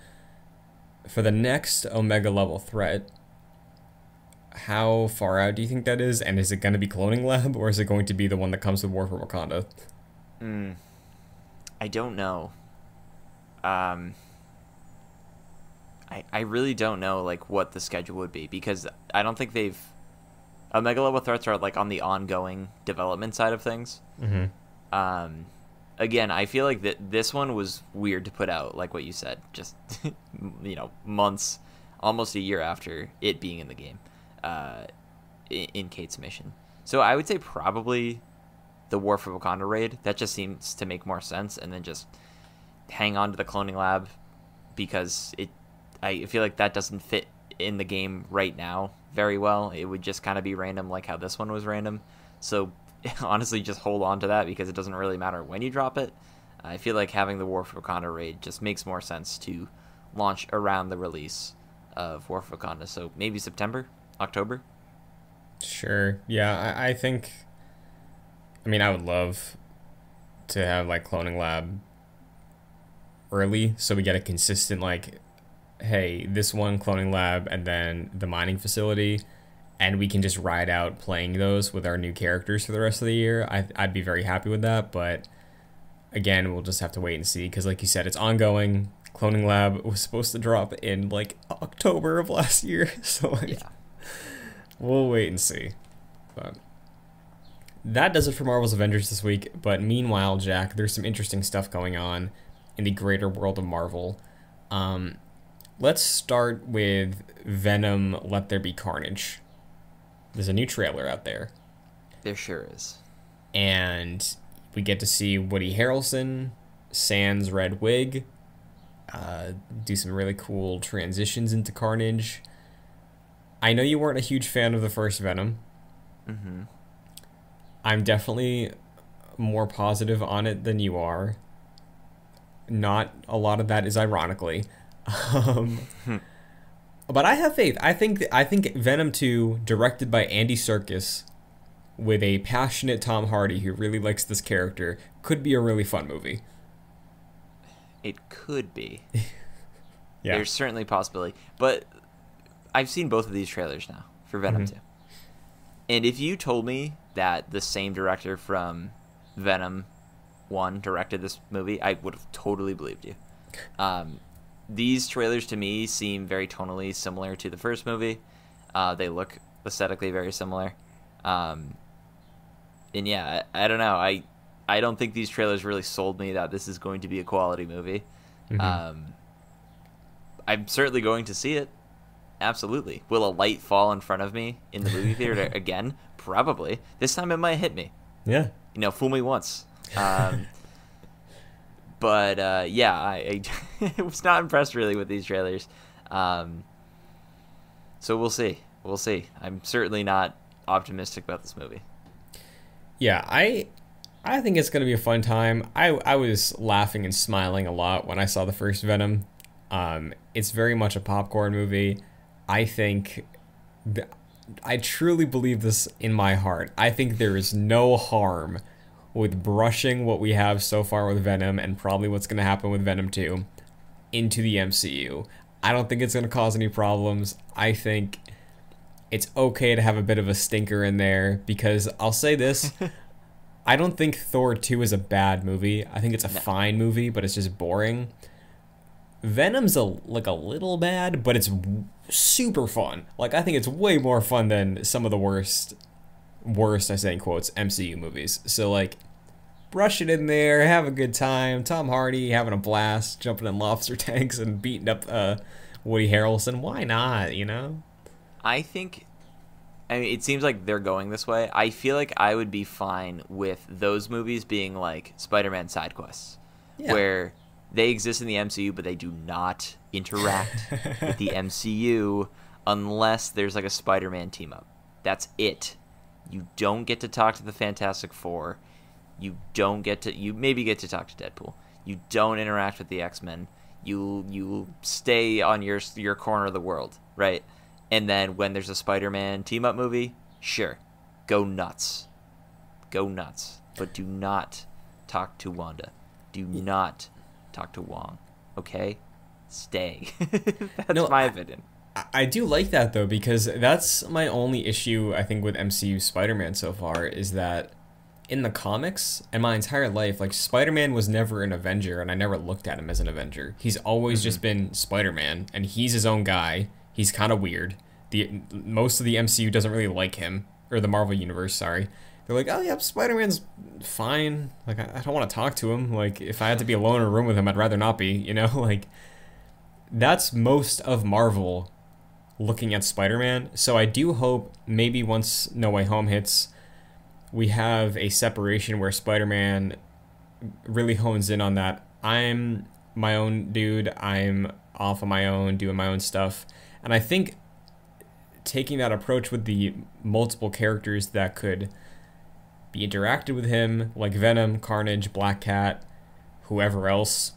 For the next Omega level threat, how far out do you think that is? And is it going to be Cloning Lab, or is it going to be the one that comes with War for Wakanda? Mm, I don't know. Um, I I really don't know like what the schedule would be because I don't think they've Omega level threats are like on the ongoing development side of things. Mm-hmm. Um, again, I feel like that this one was weird to put out, like what you said, just [laughs] you know, months, almost a year after it being in the game, uh, in, in Kate's mission. So I would say probably the War for Wakanda raid. That just seems to make more sense, and then just hang on to the cloning lab because it. I feel like that doesn't fit in the game right now very well. It would just kind of be random, like how this one was random. So [laughs] honestly, just hold on to that because it doesn't really matter when you drop it. I feel like having the War for Wakanda raid just makes more sense to launch around the release of War for Wakanda. So maybe September, October. Sure. Yeah, I, I think. I mean, I would love to have like Cloning Lab early so we get a consistent like hey, this one cloning lab and then the mining facility, and we can just ride out playing those with our new characters for the rest of the year, I, I'd be very happy with that. But again, we'll just have to wait and see because, like you said, it's ongoing. Cloning Lab was supposed to drop in like October of last year, [laughs] so like, yeah. We'll wait and see. But that does it for Marvel's Avengers this week. But meanwhile, Jack, there's some interesting stuff going on in the greater world of Marvel. Um, Let's start with Venom Let There Be Carnage. There's a new trailer out there. There sure is. And we get to see Woody Harrelson, Sans red wig, uh, do some really cool transitions into Carnage. I know you weren't a huge fan of the first Venom. Mm-hmm. I'm definitely more positive on it than you are. Not a lot of that is ironically. Um, but I have faith. I think I think Venom 2, directed by Andy Serkis, with a passionate Tom Hardy who really likes this character, could be a really fun movie. It could be. [laughs] yeah. There's certainly a possibility. But I've seen both of these trailers now for Venom mm-hmm. 2. And if you told me that the same director from Venom 1 directed this movie, I would have totally believed you. Um, these trailers to me seem very tonally similar to the first movie. Uh, they look aesthetically very similar. Um, and yeah, I, I, don't know. I I don't think these trailers really sold me that this is going to be a quality movie. Mm-hmm. Um, I'm certainly going to see it. Absolutely. Will a light fall in front of me in the movie theater [laughs] again? Probably. This time it might hit me. Yeah. You know, fool me once. [laughs] Um, but uh, yeah, I, I [laughs] was not impressed really with these trailers. Um, so we'll see. We'll see. I'm certainly not optimistic about this movie. Yeah, I I think it's gonna be a fun time. I I was laughing and smiling a lot when I saw the first Venom. Um, it's very much a popcorn movie. I think. I truly believe this in my heart. I think there is no harm with brushing what we have so far with Venom and probably what's going to happen with Venom 2 into the MCU. I don't think it's going to cause any problems. I think it's okay to have a bit of a stinker in there because I'll say this [laughs] I don't think Thor 2 is a bad movie. I think it's a no. fine movie, but it's just boring. Venom's a like a little bad, but it's super fun. Like I think it's way more fun than some of the worst worst, I say in quotes, MCU movies. So like, brush it in there, have a good time. Tom Hardy having a blast, jumping in lobster [laughs] tanks and beating up uh, Woody Harrelson. Why not? You know. I think. I mean, it seems like they're going this way. I feel like I would be fine with those movies being like Spider-Man side quests, yeah. where they exist in the MCU, but they do not interact with the [laughs] MCU unless there's like a Spider-Man team up. That's it. You don't get to talk to the Fantastic Four. You don't get to you maybe get to talk to Deadpool. You don't interact with the X Men. You you stay on your your corner of the world, right? And then when there's a Spider Man team up movie, sure, go nuts, go nuts, but do not talk to Wanda. Do not talk to Wong. Okay, stay. [laughs] That's No, my I- opinion. I- I do like that though because that's my only issue I think with MCU Spider-Man so far is that in the comics and my entire life like Spider-Man was never an Avenger and I never looked at him as an Avenger. He's always just mm-hmm. been Spider-Man and he's his own guy. He's kind of weird. The most of the MCU doesn't really like him or the Marvel universe, sorry. They're like, "Oh yeah, Spider-Man's fine. Like I, I don't want to talk to him. Like if I had to be alone in a room with him, I'd rather not be, you know? [laughs] Like that's most of Marvel looking at Spider-Man. So I do hope maybe once No Way Home hits, we have a separation where Spider-Man really hones in on that. I'm my own dude. I'm off on my own, doing my own stuff. And I think taking that approach with the multiple characters that could be interacted with him, like Venom, Carnage, Black Cat, whoever else,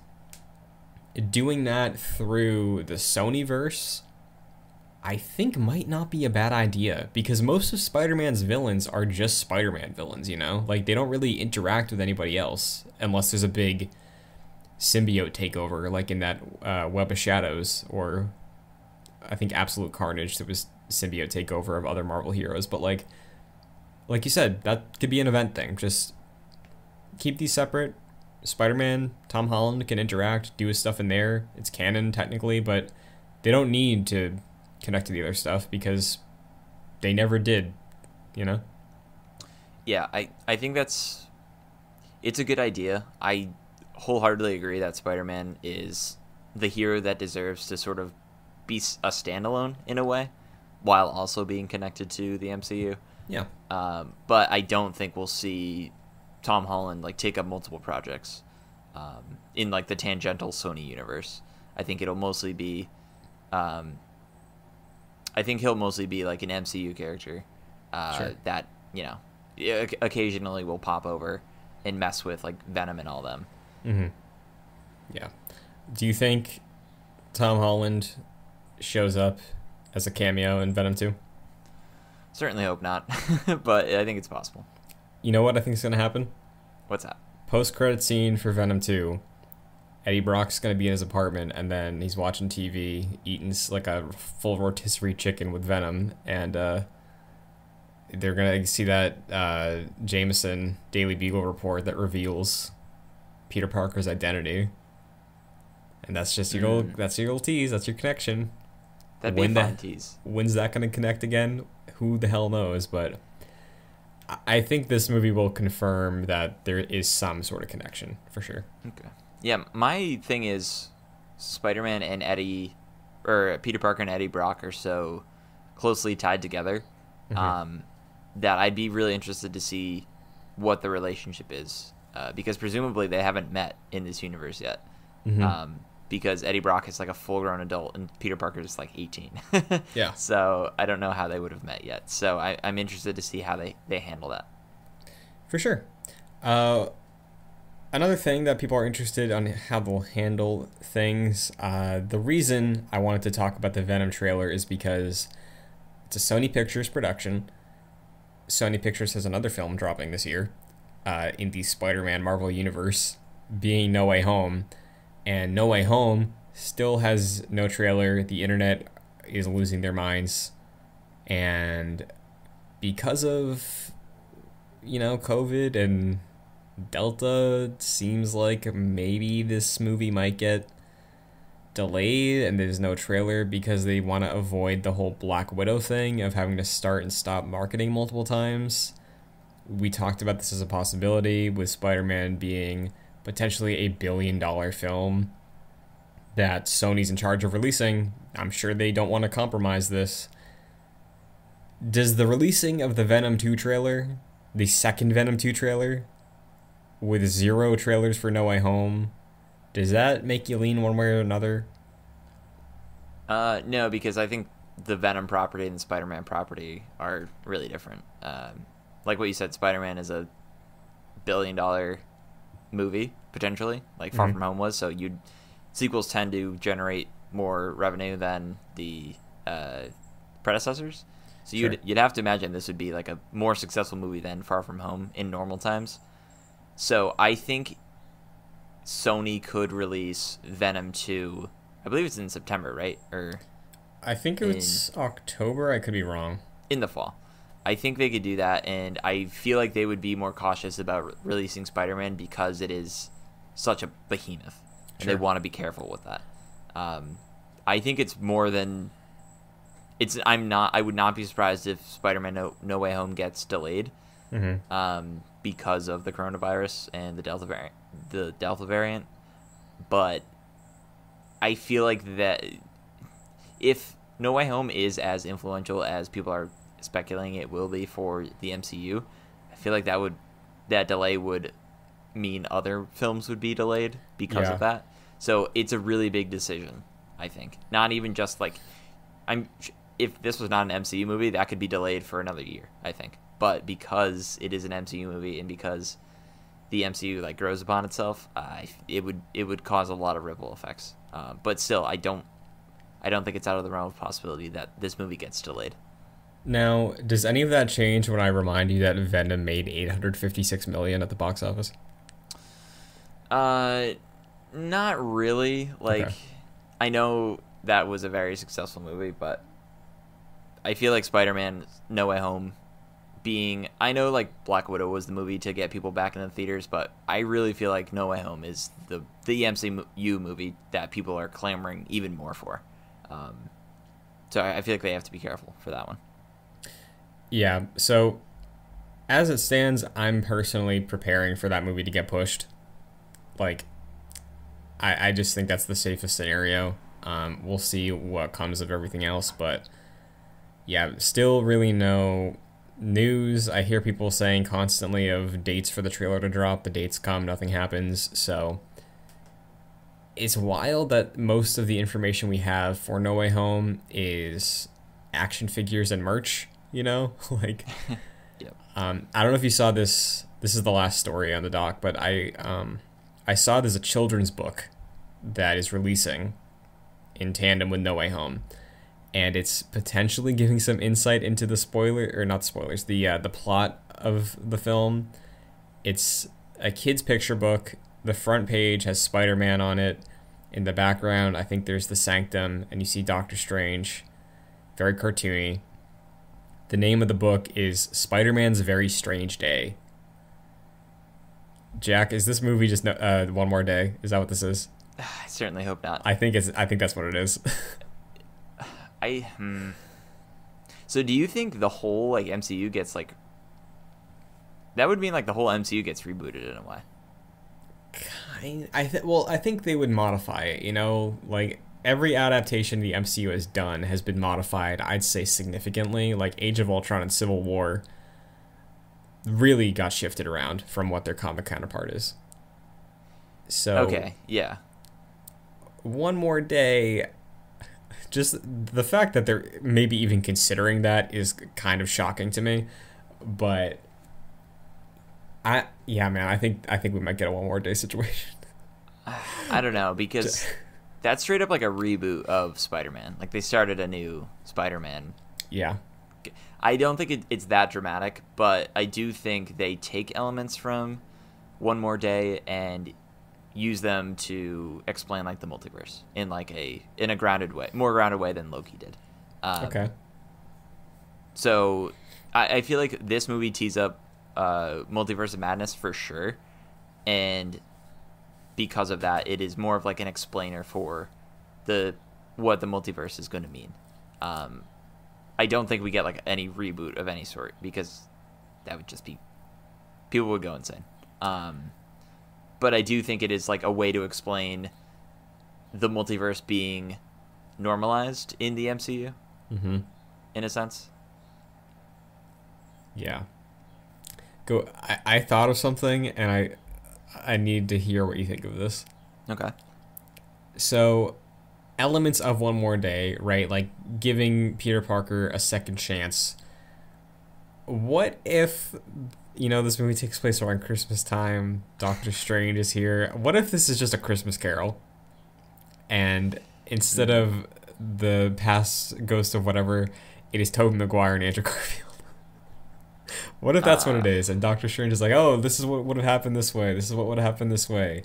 doing that through the Sony verse I think might not be a bad idea because most of Spider-Man's villains are just Spider-Man villains, you know? Like they don't really interact with anybody else unless there's a big symbiote takeover like in that uh, Web of Shadows or I think Absolute Carnage that was symbiote takeover of other Marvel heroes, but like like you said, that could be an event thing. Just keep these separate. Spider-Man, Tom Holland can interact, do his stuff in there. It's canon technically, but they don't need to connect to the other stuff because they never did, you know? Yeah, I, I think that's it's a good idea. I wholeheartedly agree that Spider-Man is the hero that deserves to sort of be a standalone in a way, while also being connected to the MCU. Yeah. Um, but I don't think we'll see Tom Holland like take up multiple projects um, in like the tangential Sony universe. I think it'll mostly be, um, I think he'll mostly be like an MCU character uh, Sure. that you know occasionally will pop over and mess with like Venom and all them. Mm-hmm. Yeah. Do you think Tom Holland shows up as a cameo in Venom 2? Certainly hope not, [laughs] but I think it's possible. You know what I think is going to happen? What's that? Post credit scene for Venom 2. Eddie Brock's going to be in his apartment and then he's watching TV, eating like a full rotisserie chicken with Venom. And uh, they're going to see that uh, Jameson Daily Bugle report that reveals Peter Parker's identity. And that's just your Mm. that's your little tease. That's your connection. That'd be a fun tease. When's that going to connect again? Who the hell knows? But I- think this movie will confirm that there is some sort of connection for sure. Okay. Yeah, my thing is Spider-Man and Eddie, or Peter Parker and Eddie Brock are so closely tied together Mhm. um, that I'd be really interested to see what the relationship is, uh, because presumably they haven't met in this universe yet. Mhm. Um, because Eddie Brock is like a full-grown adult and Peter Parker is like 18. [laughs] Yeah. So I don't know how they would have met yet. So I, I'm interested to see how they, they handle that. For sure. Uh, another thing that people are interested on how they'll handle things. Uh, the reason I wanted to talk about the Venom trailer is because it's a Sony Pictures production. Sony Pictures has another film dropping this year uh, in the Spider-Man Marvel universe, being No Way Home, and No Way Home still has no trailer. The internet is losing their minds, and because of you know, COVID and Delta seems like maybe this movie might get delayed and there's no trailer because they want to avoid the whole Black Widow thing of having to start and stop marketing multiple times. We talked about this as a possibility with Spider Man being potentially a billion dollar film that Sony's in charge of releasing. I'm sure they don't want to compromise this. Does the releasing of the Venom 2 trailer, the second Venom 2 trailer, with zero trailers for No Way Home, does that make you lean one way or another? Uh, no, because I think the Venom property and the Spider-Man property are really different. Um, like what you said, Spider-Man is a billion dollar movie potentially, like Far Mhm. From Home was. So you'd sequels tend to generate more revenue than the uh, predecessors. So you'd Sure. you'd have to imagine this would be like a more successful movie than Far From Home in normal times. So I think Sony could release Venom 2. I believe it's in September, right? Or I think it's October. I could be wrong. in the fall. I think they could do that, and I feel like they would be more cautious about re- releasing Spider-Man because it is such a behemoth, and they want to be careful with that. Um, I think it's more than it's. I'm not. I would not be surprised if Spider-Man No, no Way Home gets delayed Mm-hmm. um, because of the coronavirus and the Delta variant. The Delta variant, but I feel like that if No Way Home is as influential as people are speculating it will be for the MCU, I feel like that would that delay would mean other films would be delayed because Yeah. of that. So it's a really big decision, I think. Not even just like I'm if this was not an MCU movie, that could be delayed for another year, I think. But because it is an MCU movie and because the MCU like grows upon itself, uh, it would it would cause a lot of ripple effects. Uh, but still, I don't I don't think it's out of the realm of possibility that this movie gets delayed. Now, does any of that change when I remind you that Venom made 856 million at the box office? Uh, not really. Like, Okay. I know that was a very successful movie, but I feel like Spider-Man: No Way Home being I know like Black Widow was the movie to get people back in the theaters, but I really feel like No Way Home is the the MCU movie that people are clamoring even more for. Um, so I I feel like they have to be careful for that one. Yeah. So, as it stands, I'm personally preparing for that movie to get pushed. Like, I I just think that's the safest scenario. Um, we'll see what comes of everything else, but yeah, still really no news. I hear people saying constantly of dates for the trailer to drop. The dates come, nothing happens. So it's wild that most of the information we have for No Way Home is action figures and merch. You know, [laughs] like [laughs] Yep. um, I don't know if you saw this. This is the last story on the doc, but I um, I saw there's a children's book that is releasing in tandem with No Way Home, and it's potentially giving some insight into the spoiler or not spoilers, the uh, the plot of the film. It's a kid's picture book. The front page has Spider Man on it. In the background, I think there's the Sanctum, and you see Doctor Strange. Very cartoony. The name of the book is Spider Man's Very Strange Day. Jack, is this movie just no- uh, one more day? Is that what this is? [sighs] I certainly hope not. I think it's. I think that's what it is. [laughs] [sighs] I hmm. So do you think the whole like MCU gets like that would mean like the whole MCU gets rebooted in a way? I, I th- well, I think they would modify it. You know, like every adaptation the MCU has done has been modified. I'd say significantly. Like Age of Ultron and Civil War really got shifted around from what their comic counterpart is. So Okay, yeah. one more day. Just the fact that they're maybe even considering that is kind of shocking to me, but I yeah man I think I think we might get a one more day situation. [sighs] I don't know because [laughs] that's straight up like a reboot of Spider-Man. Like they started a new Spider-Man. yeah, I don't think it, it's that dramatic, but I do think they take elements from One More Day and use them to explain like the multiverse in like a in a grounded way, more grounded way than Loki did. Um, okay, So I, I feel like this movie tees up uh, Multiverse of Madness for sure, and because of that, it is more of like an explainer for the what the multiverse is going to mean. Um, I don't think we get like any reboot of any sort because that would just be people would go insane. Um, but I do think it is like a way to explain the multiverse being normalized in the MCU mm-hmm. in a sense. yeah. Go. I, I thought of something, and I I need to hear what you think of this. Okay. so elements of one more day right like giving peter parker a second chance what if you know, this movie takes place around Christmas time. Doctor Strange is here. What if this is just a Christmas carol? And instead of the past ghost of whatever, it is Tobey Maguire and Andrew [laughs] Garfield. What if that's uh, what it is? And Doctor Strange is like, oh, this is what would have happened this way. This is what would have happened this way.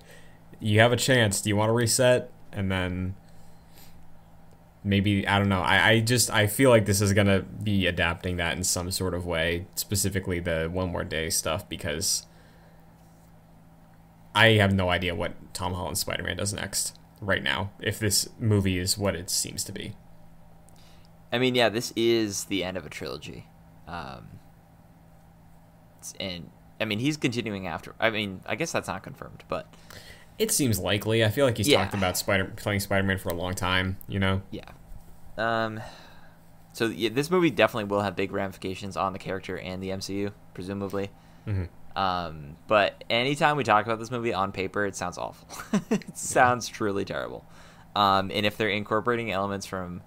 You have a chance. Do you want to reset? And then maybe I don't know. I, I just I feel like this is gonna be adapting that in some sort of way, specifically the one more day stuff because I have no idea what Tom Holland Spider Man does next right now. If this movie is what it seems to be. I mean, yeah, this is the end of a trilogy, um, and I mean he's continuing after. I mean, I guess that's not confirmed, but it seems likely. I feel like he's yeah. talked about Spider playing Spider Man for a long time. You know. Yeah. Um. So yeah, this movie definitely will have big ramifications on the character and the MCU, presumably. Mm-hmm. Um, but anytime we talk about this movie on paper, it sounds awful. [laughs] it sounds truly terrible. Um, and if they're incorporating elements from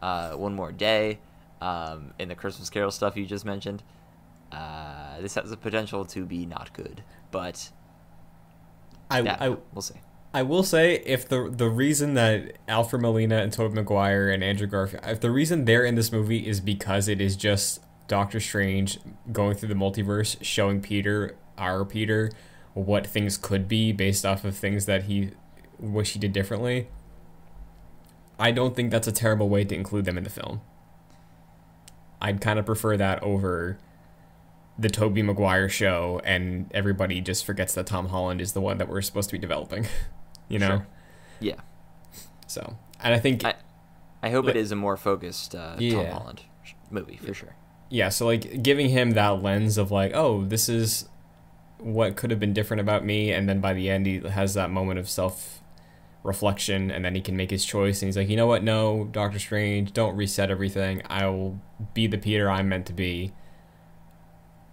uh, One More Day um, in the Christmas Carol stuff you just mentioned, uh, this has the potential to be not good. But I, yeah, I we'll see. I will say if the the reason that Alfred Molina and Tobey Maguire and Andrew Garfield if the reason they're in this movie is because it is just Doctor Strange going through the multiverse showing Peter our Peter what things could be based off of things that he wish he did differently. I don't think that's a terrible way to include them in the film. I'd kind of prefer that over the Tobey Maguire show and everybody just forgets that Tom Holland is the one that we're supposed to be developing. [laughs] you know? Sure. Yeah. So, and I think I, I hope like, it is a more focused uh, yeah. Tom Holland movie for sure. Yeah, so like giving him that lens of like, oh, this is what could have been different about me, and then by the end he has that moment of self reflection, and then he can make his choice, and he's like, you know what, no, Doctor Strange, don't reset everything. I will be the Peter I'm meant to be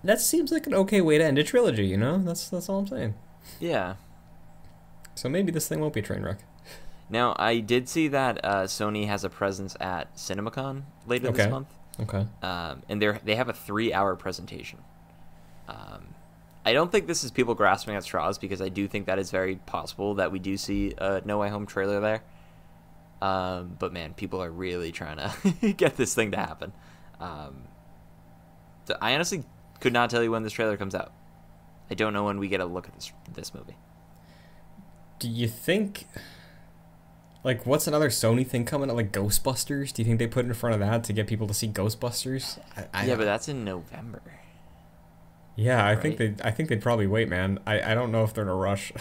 that seems like an okay way to end a trilogy. You know, that's that's all I'm saying. Yeah. So maybe this thing won't be a train wreck. Now I did see that uh, Sony has a presence at CinemaCon later okay. this month. Okay. Um, and they they have a three hour presentation. Um, I don't think this is people grasping at straws because I do think that is very possible that we do see a No Way Home trailer there. Um, but man, people are really trying to [laughs] get this thing to happen. Um, so I honestly could not tell you when this trailer comes out. I don't know when we get a look at this this movie. Do you think like what's another Sony thing coming out like Ghostbusters? Do you think they put in front of that to get people to see Ghostbusters? I, I yeah, but that's in November. Yeah, I right? think they I think they'd probably wait, man. I, I don't know if they're in a rush.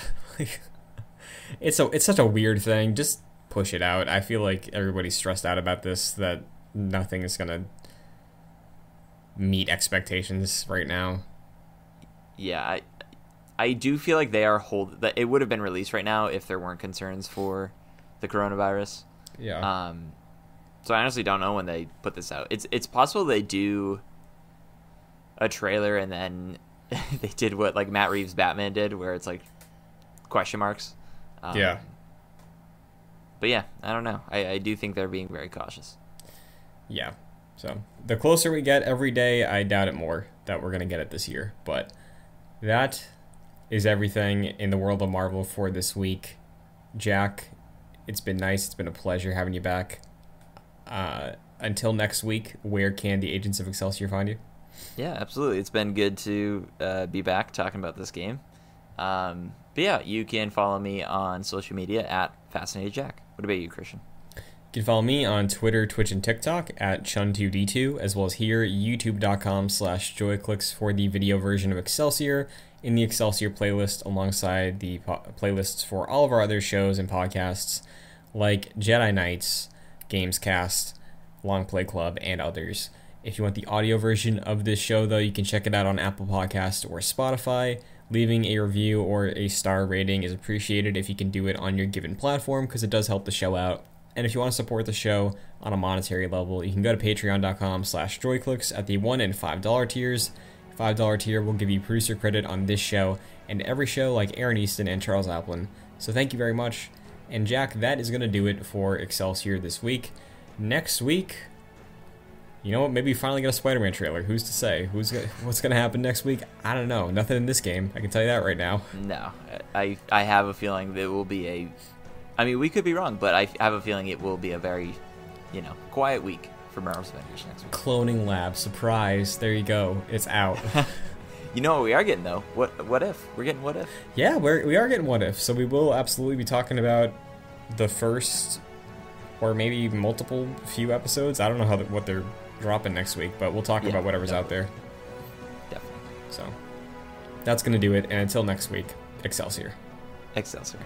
[laughs] it's a it's such a weird thing. Just push it out. I feel like everybody's stressed out about this that nothing is gonna meet expectations right now. Yeah, I I do feel like they are hold that it would have been released right now if there weren't concerns for the coronavirus. Yeah. Um so I honestly don't know when they put this out. It's it's possible they do a trailer and then [laughs] they did what like Matt Reeves Batman did where it's like question marks. Um, yeah. But yeah, I don't know. I, I do think they're being very cautious. Yeah. So the closer we get every day, I doubt it more that we're gonna get it this year. But that is everything in the world of Marvel for this week. Jack, it's been nice. It's been a pleasure having you back. Uh, until next week, where can the agents of Excelsior find you? Yeah, absolutely. It's been good to uh, be back talking about this game. Um, but yeah, you can follow me on social media at Fascinated Jack. What about you, Christian? You can follow me on Twitter, Twitch, and TikTok at Chun2D2, as well as here, youtube.com slash joyclicks for the video version of Excelsior in the Excelsior playlist alongside the po- playlists for all of our other shows and podcasts like Jedi Knights, Gamescast, Long Play Club, and others. If you want the audio version of this show, though, you can check it out on Apple Podcast or Spotify. Leaving a review or a star rating is appreciated if you can do it on your given platform because it does help the show out and if you want to support the show on a monetary level, you can go to patreon.com slash joyclicks at the $1 and $5 tiers. $5 tier will give you producer credit on this show and every show like Aaron Easton and Charles Applin. So thank you very much. And Jack, that is going to do it for Excelsior this week. Next week, you know what? Maybe finally get a Spider-Man trailer. Who's to say? Who's gonna, what's going to happen next week? I don't know. Nothing in this game. I can tell you that right now. No, I I have a feeling it will be a. I mean, we could be wrong, but I have a feeling it will be a very, you know, quiet week for Marvel's Avengers next week. Cloning Lab surprise. There you go. It's out. [laughs] you know what we are getting though? What what if we're getting what if? Yeah, we're we are getting what if. So we will absolutely be talking about the first or maybe multiple few episodes. I don't know how the, what they're dropping next week, but we'll talk Yeah, about whatever's out there. Definitely. So that's gonna do it. And until next week, Excelsior. Excelsior.